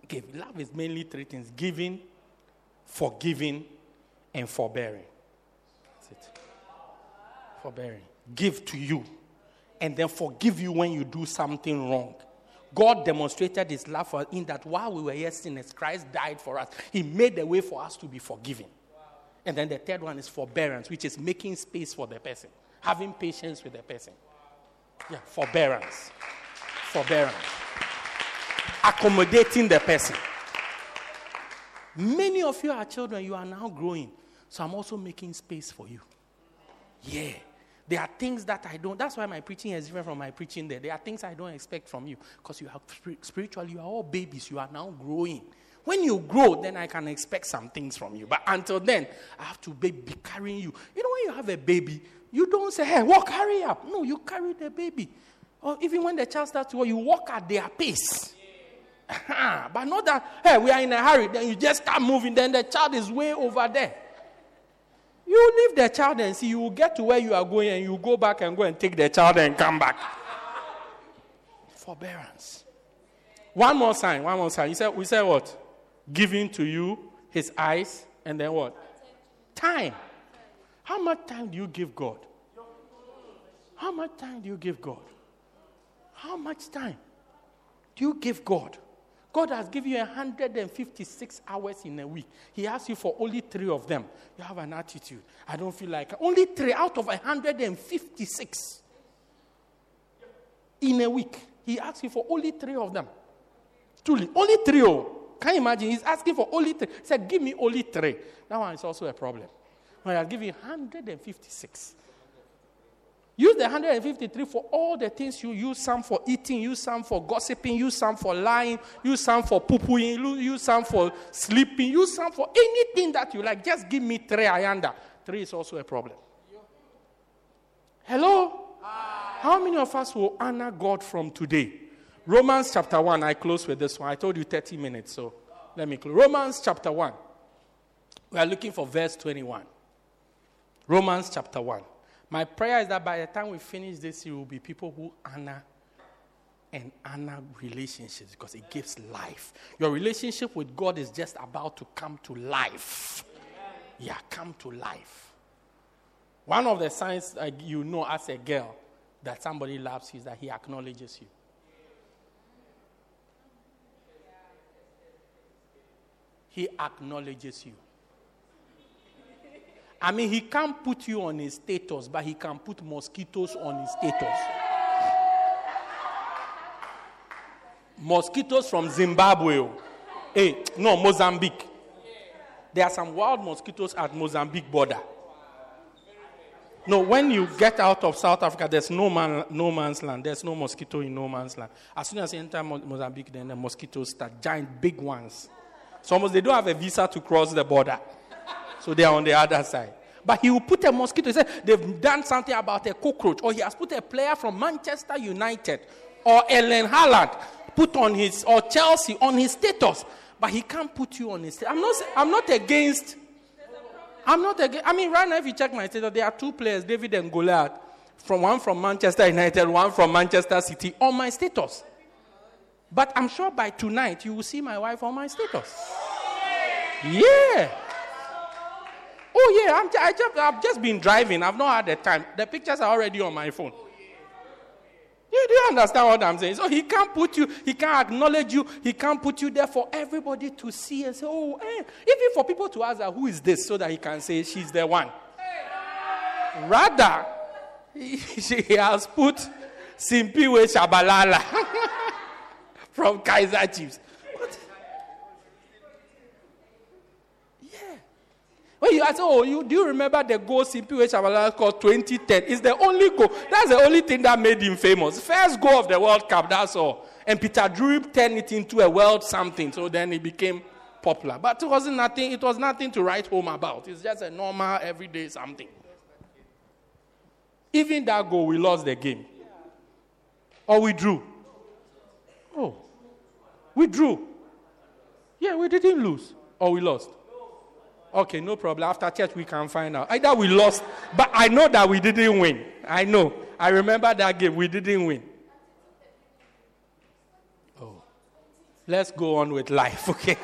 Okay, love is mainly three things giving, forgiving, and forbearing. That's it. Forbearing. Give to you, and then forgive you when you do something wrong. God demonstrated his love for us in that while we were yet sinners, Christ died for us. He made a way for us to be forgiven. And then the third one is forbearance, which is making space for the person, having patience with the person. Yeah, forbearance. Forbearance. Accommodating the person. Many of you are children, you are now growing. So I'm also making space for you. Yeah. There are things that I don't, that's why my preaching is different from my preaching there. There are things I don't expect from you because you are spiritually, you are all babies, you are now growing. When you grow, then I can expect some things from you. But until then, I have to be, be carrying you. You know, when you have a baby, you don't say, hey, walk, hurry up. No, you carry the baby. Or even when the child starts to walk, you walk at their pace. but not that, hey, we are in a hurry, then you just start moving, then the child is way over there. You leave the child and see, you will get to where you are going and you go back and go and take the child and come back. Forbearance. One more sign, one more sign. He said, we said what? Giving to you his eyes and then what? Time. How much time do you give God? How much time do you give God? How much time do you give God? God has given you 156 hours in a week. He asks you for only three of them. You have an attitude. I don't feel like only three out of 156 in a week. He asks you for only three of them. Truly, only three. Oh. Can you imagine? He's asking for only three. He said, Give me only three. That one is also a problem. When I give you 156. Use the 153 for all the things you use some for eating, use some for gossiping, use some for lying, use some for poo-pooing, use some for sleeping, use some for anything that you like. Just give me three ayanda. Three is also a problem. Hello? How many of us will honor God from today? Romans chapter 1. I close with this one. I told you 30 minutes, so let me close. Romans chapter 1. We are looking for verse 21. Romans chapter 1. My prayer is that by the time we finish this, you will be people who honor and honor relationships because it gives life. Your relationship with God is just about to come to life. Yeah, come to life. One of the signs uh, you know as a girl that somebody loves you is that he acknowledges you. He acknowledges you. I mean, he can't put you on his status, but he can put mosquitoes on his status. mosquitoes from Zimbabwe. Hey, eh, no, Mozambique. There are some wild mosquitoes at Mozambique border. No, when you get out of South Africa, there's no, man, no man's land. There's no mosquito in no man's land. As soon as you enter Mozambique, then the mosquitoes start, giant, big ones. So almost they don't have a visa to cross the border. So they are on the other side. But he will put a mosquito. He said they've done something about a cockroach, or he has put a player from Manchester United or Erling Haaland put on his or Chelsea on his status. But he can't put you on his status. I'm not I'm not against I'm not against I mean right now if you check my status, there are two players, David and Goliath, from one from Manchester United, one from Manchester City, on my status. But I'm sure by tonight you will see my wife on my status. Yeah. Oh, yeah, I'm, I just, I've just been driving. I've not had the time. The pictures are already on my phone. You do you understand what I'm saying? So he can't put you, he can't acknowledge you, he can't put you there for everybody to see and say, oh, eh. even for people to ask her, who is this, so that he can say she's the one. Rather, he, he has put Siphiwe Shabalala from Kaizer Chiefs. When you ask, oh, you, do you remember the goal Siphiwe Shabalala called 2010? It's the only goal. That's the only thing that made him famous. First goal of the World Cup, that's all. And Peter Drury turned it into a world something. So then it became popular. But it wasn't nothing, it was nothing to write home about. It's just a normal, everyday something. Even that goal, we lost the game. Or we drew. Oh. We drew. Yeah, we didn't lose. Or we lost. Okay, no problem. After church, we can find out. Either we lost, but I know that we didn't win. I know. I remember that game. We didn't win. Oh. Let's go on with life, okay?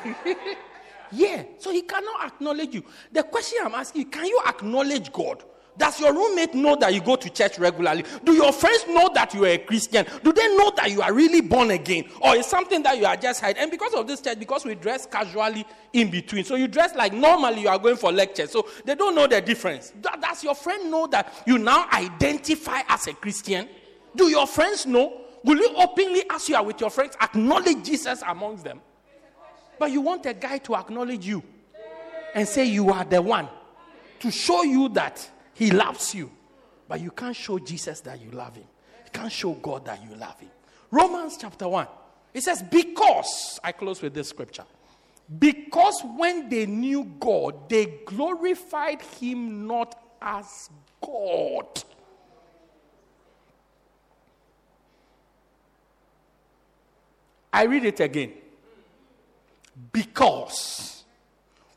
yeah, so he cannot acknowledge you. The question I'm asking you can you acknowledge God? Does your roommate know that you go to church regularly? Do your friends know that you are a Christian? Do they know that you are really born again? Or is something that you are just hiding? And because of this church, because we dress casually in between, so you dress like normally you are going for lectures, so they don't know the difference. Does your friend know that you now identify as a Christian? Do your friends know? Will you openly, as you are with your friends, acknowledge Jesus amongst them? But you want a guy to acknowledge you and say you are the one to show you that he loves you. But you can't show Jesus that you love him. You can't show God that you love him. Romans chapter 1. It says, Because, I close with this scripture. Because when they knew God, they glorified him not as God. I read it again. Because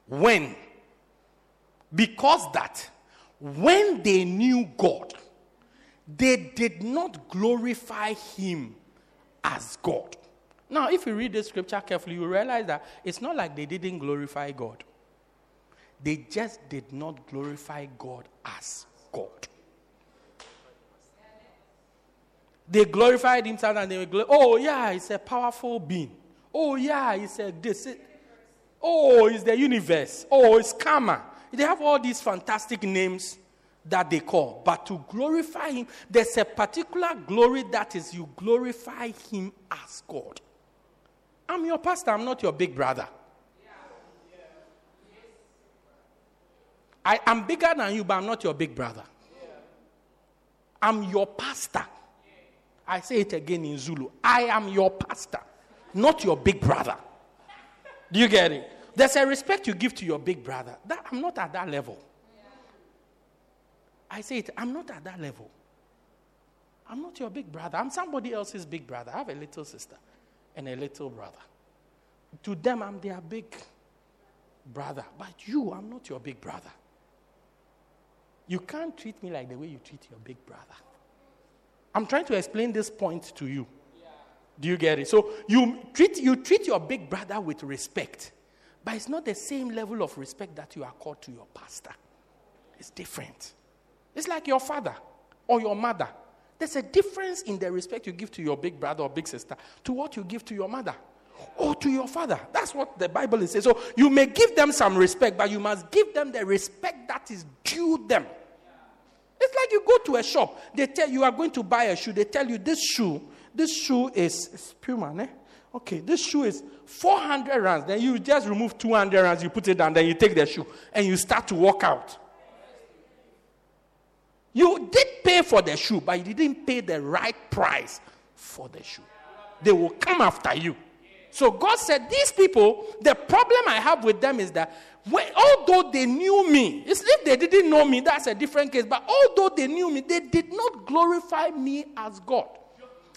when, because that when they knew God, they did not glorify Him as God. Now, if you read the scripture carefully, you realize that it's not like they didn't glorify God, they just did not glorify God as God. They glorified himself and they were, glor- oh, yeah, it's a powerful being. Oh, yeah, it's a this. Oh, it's the universe. Oh, it's karma. They have all these fantastic names that they call. But to glorify Him, there's a particular glory that is you glorify Him as God. I'm your pastor, I'm not your big brother. I am bigger than you, but I'm not your big brother. I'm your pastor. I say it again in Zulu. I am your pastor, not your big brother. Do you get it? There's a respect you give to your big brother. That, I'm not at that level. I say it, I'm not at that level. I'm not your big brother. I'm somebody else's big brother. I have a little sister and a little brother. To them, I'm their big brother. But you, I'm not your big brother. You can't treat me like the way you treat your big brother. I'm trying to explain this point to you. Do you get it? So you treat, you treat your big brother with respect. But it's not the same level of respect that you accord to your pastor. It's different. It's like your father or your mother. There's a difference in the respect you give to your big brother or big sister to what you give to your mother or to your father. That's what the Bible is saying. So you may give them some respect, but you must give them the respect that is due them. It's like you go to a shop, they tell you are going to buy a shoe, they tell you this shoe, this shoe is Puma, eh? Okay, this shoe is 400 rands. Then you just remove 200 rands, you put it down, then you take the shoe and you start to walk out. You did pay for the shoe, but you didn't pay the right price for the shoe. They will come after you. So God said, These people, the problem I have with them is that when, although they knew me, it's if they didn't know me, that's a different case. But although they knew me, they did not glorify me as God.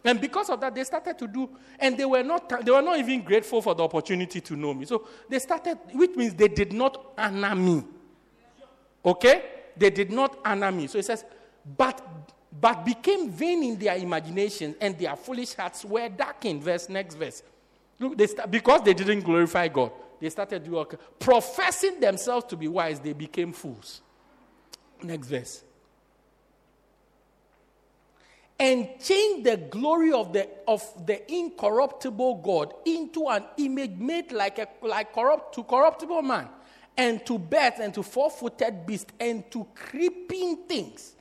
And because of that, they started to do, and they were not they were not even grateful for the opportunity to know me. So they started, which means they did not honor me. Okay? They did not honor me. So it says, but but became vain in their imagination, and their foolish hearts were darkened. Verse next verse. Look, they st- because they didn't glorify God, they started to work. Professing themselves to be wise, they became fools. Next verse and change the glory of the, of the incorruptible God into an image made like a like corrupt to corruptible man, and to birds and to four-footed beasts and to creeping things.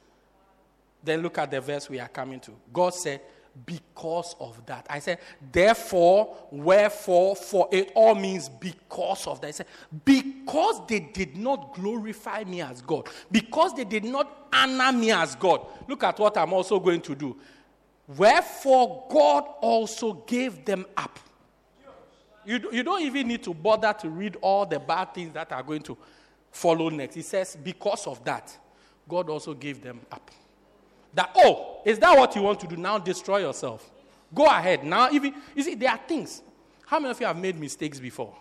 Then look at the verse we are coming to. God said, because of that. I said, therefore, wherefore, for it all means because of that. I said, because they did not glorify me as God, because they did not honor me as God. Look at what I'm also going to do. Wherefore, God also gave them up. You, you don't even need to bother to read all the bad things that are going to follow next. He says, because of that, God also gave them up. That, oh, is that what you want to do? Now destroy yourself. Go ahead. Now, even, you see, there are things. How many of you have made mistakes before?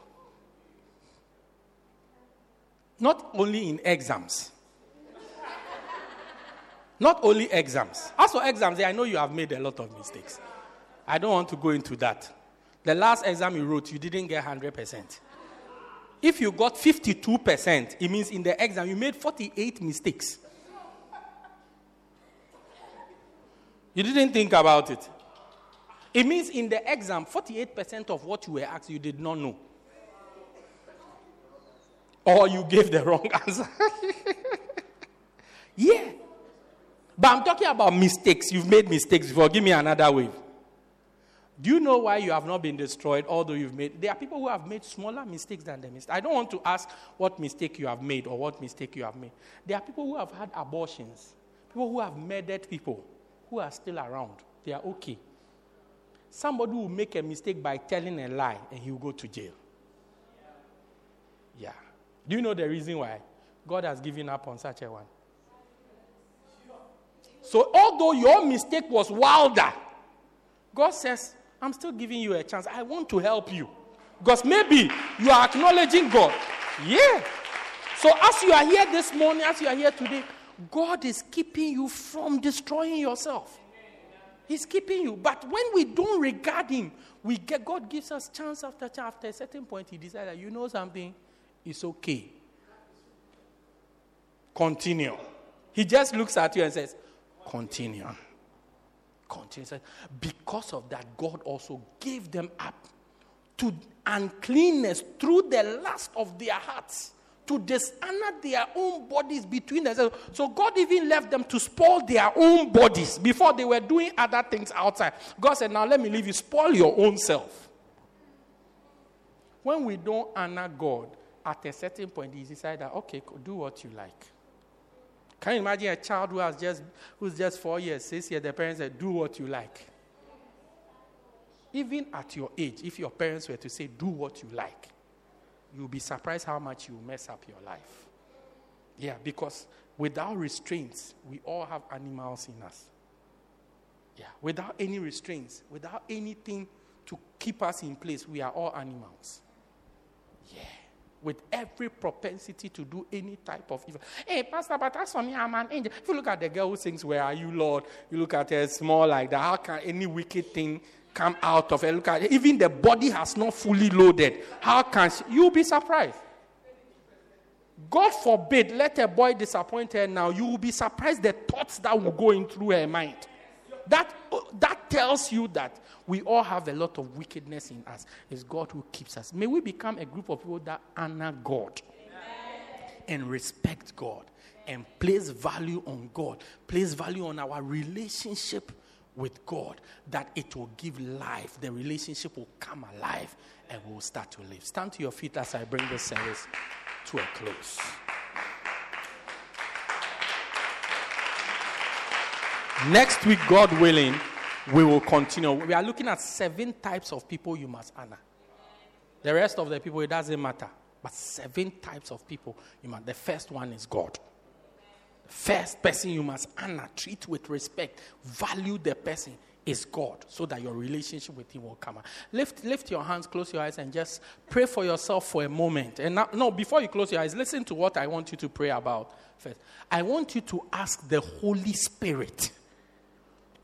Not only in exams. Not only exams. As for exams, I know you have made a lot of mistakes. I don't want to go into that. The last exam you wrote, you didn't get 100%. If you got 52%, it means in the exam you made 48 mistakes. You didn't think about it. It means in the exam, 48% of what you were asked you did not know. Or you gave the wrong answer. yeah. But I'm talking about mistakes. You've made mistakes before. Give me another wave. Do you know why you have not been destroyed, although you've made? There are people who have made smaller mistakes than the mistake. I don't want to ask what mistake you have made or what mistake you have made. There are people who have had abortions, people who have murdered people, who are still around. They are okay. Somebody will make a mistake by telling a lie and he will go to jail. Yeah. Do you know the reason why? God has given up on such a one. So, although your mistake was wilder, God says, I'm still giving you a chance. I want to help you. Because maybe you are acknowledging God. Yeah. So, as you are here this morning, as you are here today, God is keeping you from destroying yourself. He's keeping you. But when we don't regard Him, we get, God gives us chance after chance. After a certain point, He decides, that you know something? It's okay. Continue. He just looks at you and says, Continue. Continue. Because of that, God also gave them up to uncleanness through the lust of their hearts to dishonor their own bodies between themselves. So God even left them to spoil their own bodies before they were doing other things outside. God said, Now let me leave you, spoil your own self. When we don't honor God, at a certain point, He decided that, okay, do what you like. Can you imagine a child who has just who's just four years, six years, the parents said, do what you like. Even at your age, if your parents were to say, do what you like, you'll be surprised how much you mess up your life. Yeah, because without restraints, we all have animals in us. Yeah, without any restraints, without anything to keep us in place, we are all animals. Yeah with every propensity to do any type of evil. Hey, Pastor, but that's for me, I'm an angel. If you look at the girl who sings, Where are you, Lord? You look at her small like that. How can any wicked thing come out of her? Look at. Even the body has not fully loaded. How can she? You'll be surprised. God forbid, let a boy disappoint her now. You will be surprised the thoughts that will go in through her mind. That, that tells you that we all have a lot of wickedness in us. It's God who keeps us. May we become a group of people that honor God Amen. and respect God and place value on God, place value on our relationship with God, that it will give life. The relationship will come alive and we'll start to live. Stand to your feet as I bring the service to a close. Next week, God willing, we will continue. We are looking at seven types of people you must honor. The rest of the people, it doesn't matter. But seven types of people you must. The first one is God. First person you must honor, treat with respect, value the person is God, so that your relationship with Him will come. Lift, lift your hands, close your eyes, and just pray for yourself for a moment. And now, no, before you close your eyes, listen to what I want you to pray about first. I want you to ask the Holy Spirit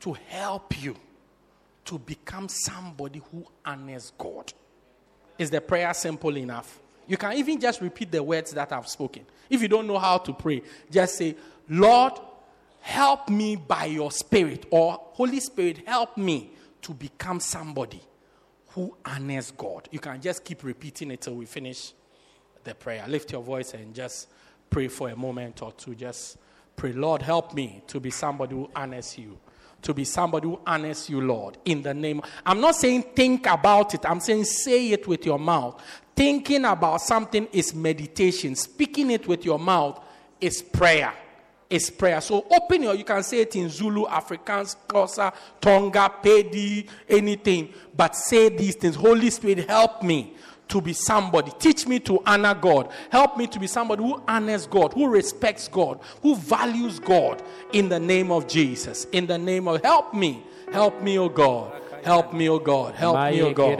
to help you to become somebody who honors God. Is the prayer simple enough? You can even just repeat the words that I've spoken. If you don't know how to pray, just say, Lord, help me by your Spirit, or Holy Spirit, help me to become somebody who honors God. You can just keep repeating it till we finish the prayer. Lift your voice and just pray for a moment or two. Just pray, Lord, help me to be somebody who honors you to be somebody who honors you, Lord, in the name. I'm not saying think about it, I'm saying say it with your mouth. Thinking about something is meditation, speaking it with your mouth is prayer. Is prayer. So open your, you can say it in Zulu, Afrikaans, Xhosa, Tonga, Pedi, anything, but say these things. Holy Spirit, help me to be somebody. Teach me to honor God. Help me to be somebody who honors God, who respects God, who values God in the name of Jesus. In the name of, help me. Help me, oh God. Help me, O God. Help me, O God.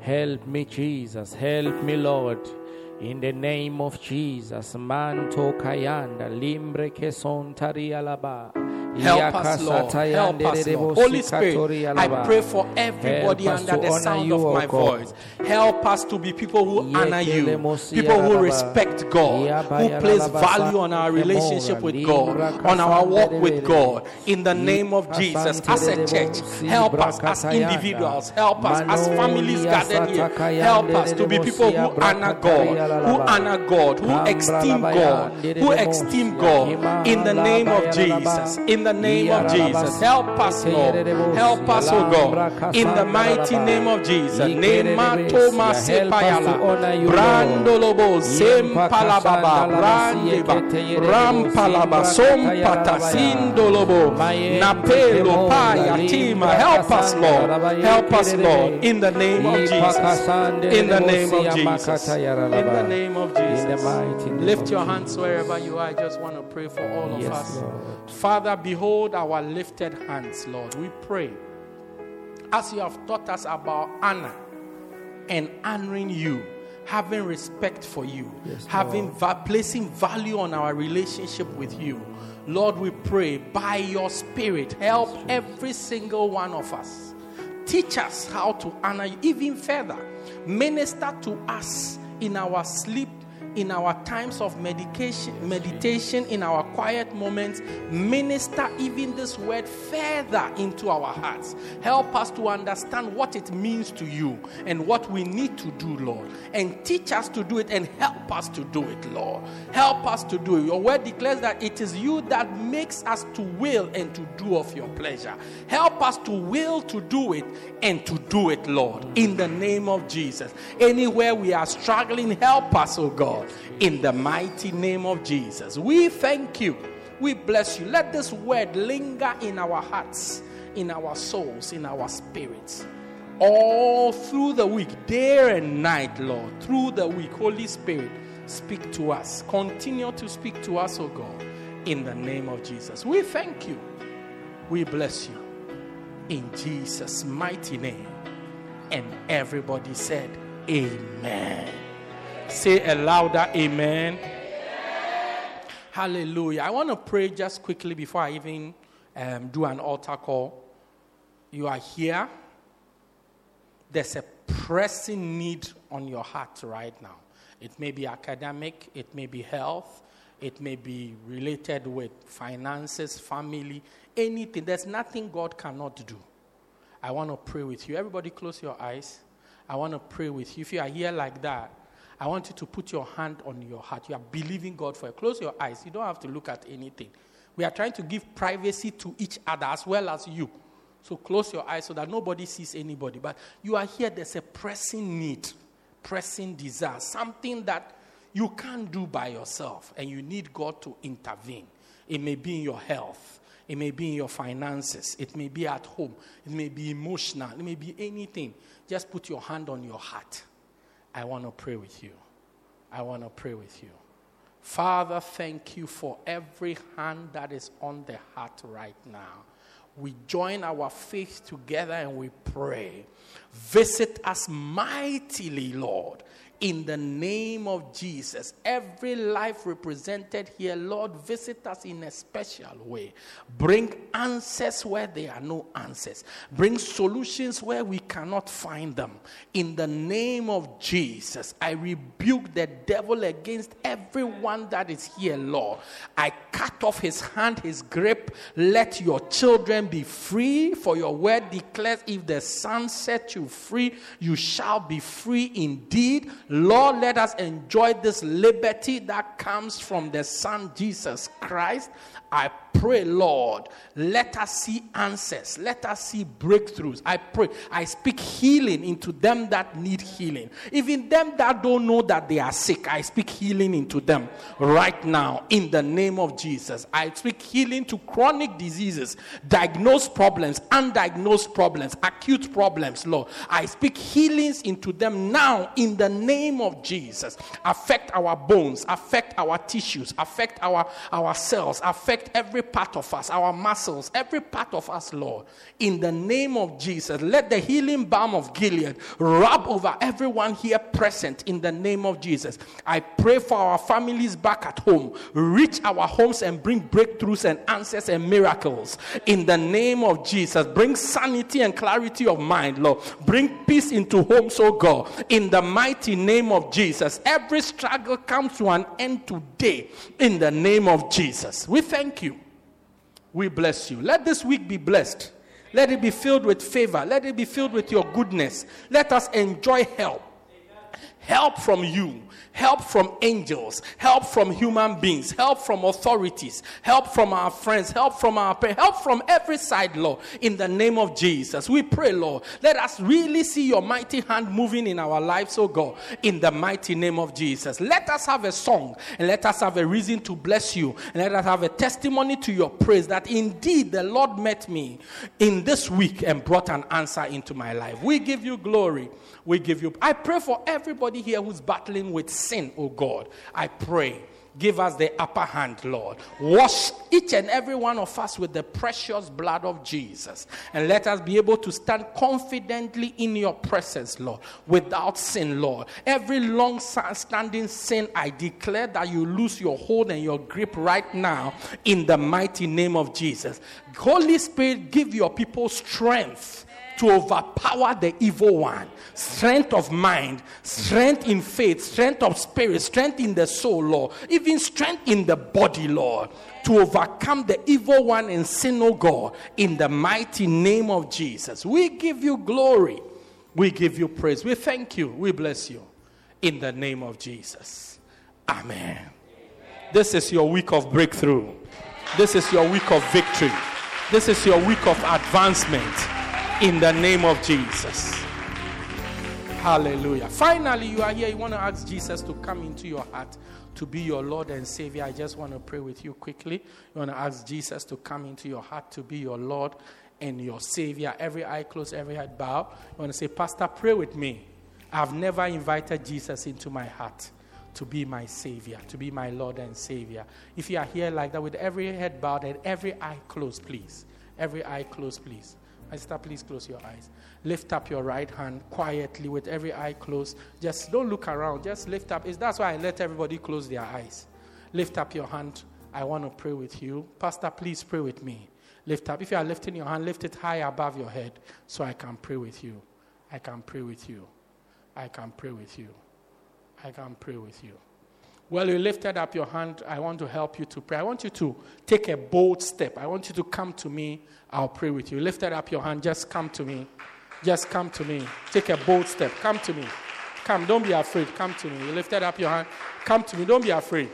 Help me, Jesus. Help me, Lord. In the name of Jesus. Manto kayanda limbre que son tarialaba. Help us, Lord. Help us, Lord. Holy Spirit, I pray for everybody under the sound of my voice. Help us to be people who honor you, people who respect God, who place value on our relationship with God, on our walk with. God. In the name of Jesus, as a church, help us as individuals, help us as families gathered here. Help us to be people who honor God, who honor God, who esteem God, who esteem God. In the name of Jesus, in the name of Jesus, help us, Lord. Help us, O God. In the mighty name of Jesus. Nemato masepayala. Brandolobo sempalababa. Brandeba. Rampalaba sompata sindolobo. Napelo paya tima. Help us, Lord. Help us, Lord. In the name of Jesus. In the name of Jesus. In the name of Jesus. Lift your hands wherever you are. I just want to pray for all of us. Father, Father, behold our lifted hands, Lord. We pray as you have taught us about honor and honoring you, having respect for you, Yes, having va- placing value on our relationship with you. Lord, we pray by your spirit, help every single one of us. Teach us how to honor you even further. Minister to us in our sleep, in our times of medication, meditation, in our quiet moments. Minister even this word further into our hearts. Help us to understand what it means to you and what we need to do, Lord. And teach us to do it and help us to do it, Lord. Help us to do it. Your word declares that it is you that makes us to will and to do of your pleasure. Help us to will to do it and to do it, Lord, in the name of Jesus. Anywhere we are struggling, help us, oh God, in the mighty name of Jesus. We thank you. We bless you. Let this word linger in our hearts, in our souls, in our spirits. All through the week, day and night, Lord, through the week, Holy Spirit, speak to us. Continue to speak to us, oh God, in the name of Jesus. We thank you. We bless you in Jesus' mighty name. And everybody said, Amen. Say a louder Amen. Hallelujah. I want to pray just quickly before I even um, do an altar call. You are here. There's a pressing need on your heart right now. It may be academic, it may be health, it may be related with finances, family, anything. There's nothing God cannot do. I want to pray with you. Everybody, close your eyes. I want to pray with you. If you are here like that, I want you to put your hand on your heart. You are believing God for it. Close your eyes. You don't have to look at anything. We are trying to give privacy to each other as well as you. So close your eyes so that nobody sees anybody. But you are here, there's a pressing need, pressing desire, something that you can't do by yourself, and you need God to intervene. It may be in your health, it may be in your finances, it may be at home, it may be emotional, it may be anything. Just put your hand on your heart. I want to pray with you. I want to pray with you. Father, thank you for every hand that is on the heart right now. We join our faith together and we pray. Visit us mightily, Lord, in the name of Jesus. Every life represented here, Lord, visit us in a special way. Bring answers where there are no answers. Bring solutions where we cannot find them. In the name of Jesus, I rebuke the devil against everyone that is here, Lord. I cut off his hand, his grip. Let your children be free, for your word declares if the Son set you free, you shall be free indeed. Lord, let us enjoy this liberty that comes from the Son Jesus Christ. I pray, Lord, let us see answers. Let us see breakthroughs. I pray. I speak healing into them that need healing. Even them that don't know that they are sick, I speak healing into them right now in the name of Jesus. I speak healing to chronic diseases, diagnosed problems, undiagnosed problems, acute problems, Lord. I speak healings into them now in the name of Jesus. Affect our bones, affect our tissues, affect our, our cells, affect every part of us, our muscles, every part of us, Lord. In the name of Jesus, let the healing balm of Gilead rub over everyone here present in the name of Jesus. I pray for our families back at home. Reach our homes and bring breakthroughs and answers and miracles in the name of Jesus. Bring sanity and clarity of mind, Lord. Bring peace into homes, oh God, in the mighty name of Jesus. Every struggle comes to an end today in the name of Jesus. We thank you. We bless you. Let this week be blessed. Let it be filled with favor. Let it be filled with your goodness. Let us enjoy help. Help from you, help from angels, help from human beings, help from authorities, help from our friends, help from our parents, help from every side, Lord, in the name of Jesus. We pray, Lord, let us really see your mighty hand moving in our lives, oh God, in the mighty name of Jesus. Let us have a song and let us have a reason to bless you and let us have a testimony to your praise that indeed the Lord met me in this week and brought an answer into my life. We give you glory we give you. I pray for everybody here who's battling with sin, O God. I pray. Give us the upper hand, Lord. Wash each and every one of us with the precious blood of Jesus. And let us be able to stand confidently in your presence, Lord, without sin, Lord. Every long standing sin, I declare that you lose your hold and your grip right now in the mighty name of Jesus. Holy Spirit, give your people strength to overpower the evil one. Strength of mind, strength in faith, strength of spirit, strength in the soul, Lord. Even strength in the body, Lord. To overcome the evil one and sin, oh God, in the mighty name of Jesus. We give you glory. We give you praise. We thank you. We bless you. In the name of Jesus. Amen. This is your week of breakthrough. This is your week of victory. This is your week of advancement in the name of Jesus. Hallelujah. Finally, you are here. You want to ask Jesus to come into your heart to be your Lord and Savior. I just want to pray with you quickly. You want to ask Jesus to come into your heart to be your Lord and your Savior. Every eye closed, every head bowed. You want to say, Pastor, pray with me. I've never invited Jesus into my heart to be my Savior, to be my Lord and Savior. If you are here like that with every head bowed and every eye closed, please. Every eye closed, please. Sister, please close your eyes. Lift up your right hand quietly with every eye closed. Just don't look around. Just lift up. It's, that's why I let everybody close their eyes. Lift up your hand. I want to pray with you. Pastor, please pray with me. Lift up. If you are lifting your hand, lift it high above your head so I can pray with you. I can pray with you. I can pray with you. I can pray with you. Well, you lifted up your hand. I want to help you to pray. I want you to take a bold step. I want you to come to me. I'll pray with you. Lifted up your hand. Just come to me. Just come to me. Take a bold step. Come to me. Come. Don't be afraid. Come to me. You lifted up your hand. Come to me. Don't be afraid.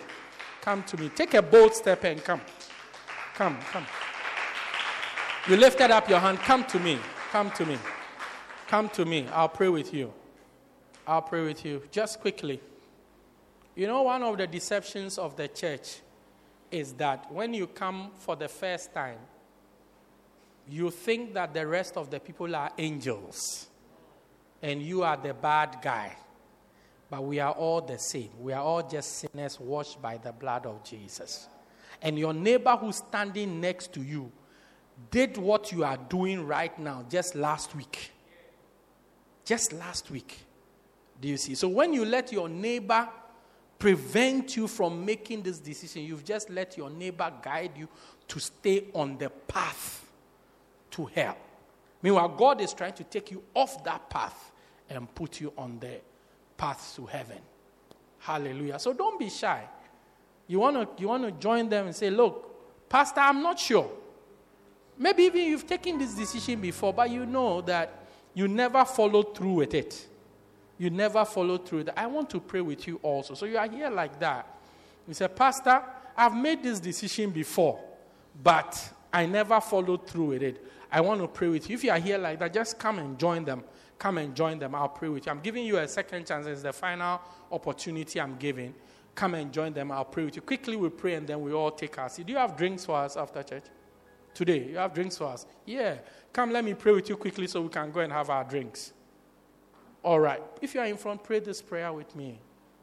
Come to me. Take a bold step and come. Come. Come. You lifted up your hand. Come to me. Come to me. Come to me. I'll pray with you. I'll pray with you. Just quickly. You know, one of the deceptions of the church is that when you come for the first time, you think that the rest of the people are angels and you are the bad guy. But we are all the same. We are all just sinners washed by the blood of Jesus. And your neighbor who's standing next to you did what you are doing right now just last week. Just last week. Do you see? So when you let your neighbor prevent you from making this decision. You've just let your neighbor guide you to stay on the path to hell. Meanwhile, God is trying to take you off that path and put you on the path to heaven. Hallelujah. So don't be shy. You want to you want to join them and say, "Look, pastor, I'm not sure. Maybe even you've taken this decision before, but you know that you never followed through with it you never follow through that. I want to pray with you also. So you are here like that. You say, Pastor, I've made this decision before, but I never followed through with it. I want to pray with you. If you are here like that, just come and join them. Come and join them. I'll pray with you. I'm giving you a second chance. It's the final opportunity I'm giving. Come and join them. I'll pray with you. Quickly, we pray and then we all take our seat. Do you have drinks for us after church? Today, you have drinks for us? Yeah. Come, let me pray with you quickly so we can go and have our drinks. All right. If you are in front, pray this prayer with me.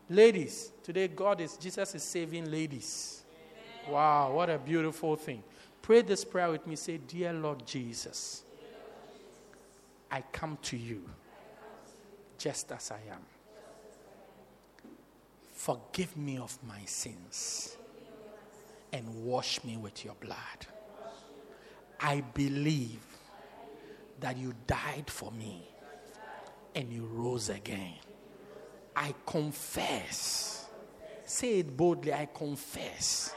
Ladies, today God is, Jesus is saving ladies. Amen. Wow, what a beautiful thing. Pray this prayer with me. Say, Dear Lord Jesus, I come to you just as I am. Forgive me of my sins and wash me with your blood. I believe that you died for me and he rose again. I confess, say it boldly, I confess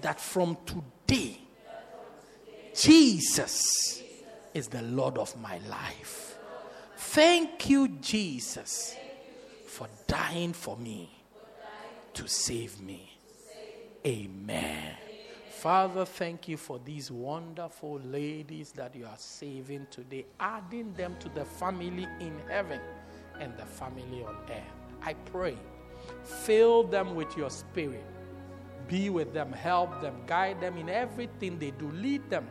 that from today, Jesus is the Lord of my life. Thank you, Jesus, for dying for me to save me. Amen. Father, thank you for these wonderful ladies that you are saving today, adding them to the family in heaven and the family on earth. I pray, fill them with your spirit. Be with them, help them, guide them in everything they do, lead them.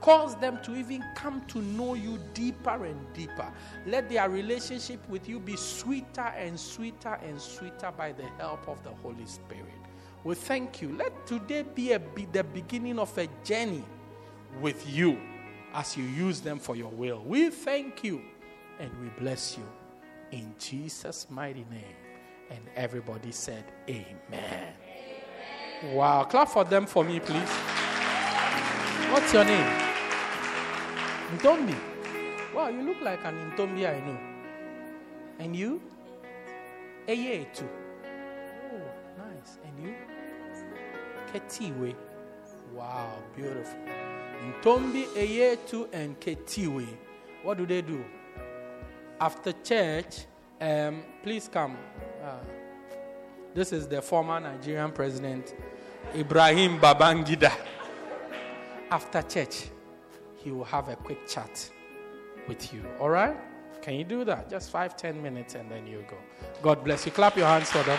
Cause them to even come to know you deeper and deeper. Let their relationship with you be sweeter and sweeter and sweeter by the help of the Holy Spirit. We thank you. Let today be, a, be the beginning of a journey with you as you use them for your will. We thank you and we bless you in Jesus' mighty name. And everybody said, Amen. Amen. Wow. Clap for them for me, please. What's your name? Ntombi. Wow, you look like an Ntombi I know. And you? Eye too. Ketiwe. Wow, beautiful. Ntombi, Eyetu, and Ketiwe. What do they do? After church, um, please come. Uh, this is the former Nigerian president, Ibrahim Babangida. After church, he will have a quick chat with you. All right? Can you do that? Just five, ten minutes, and then you go. God bless you. Clap your hands for them.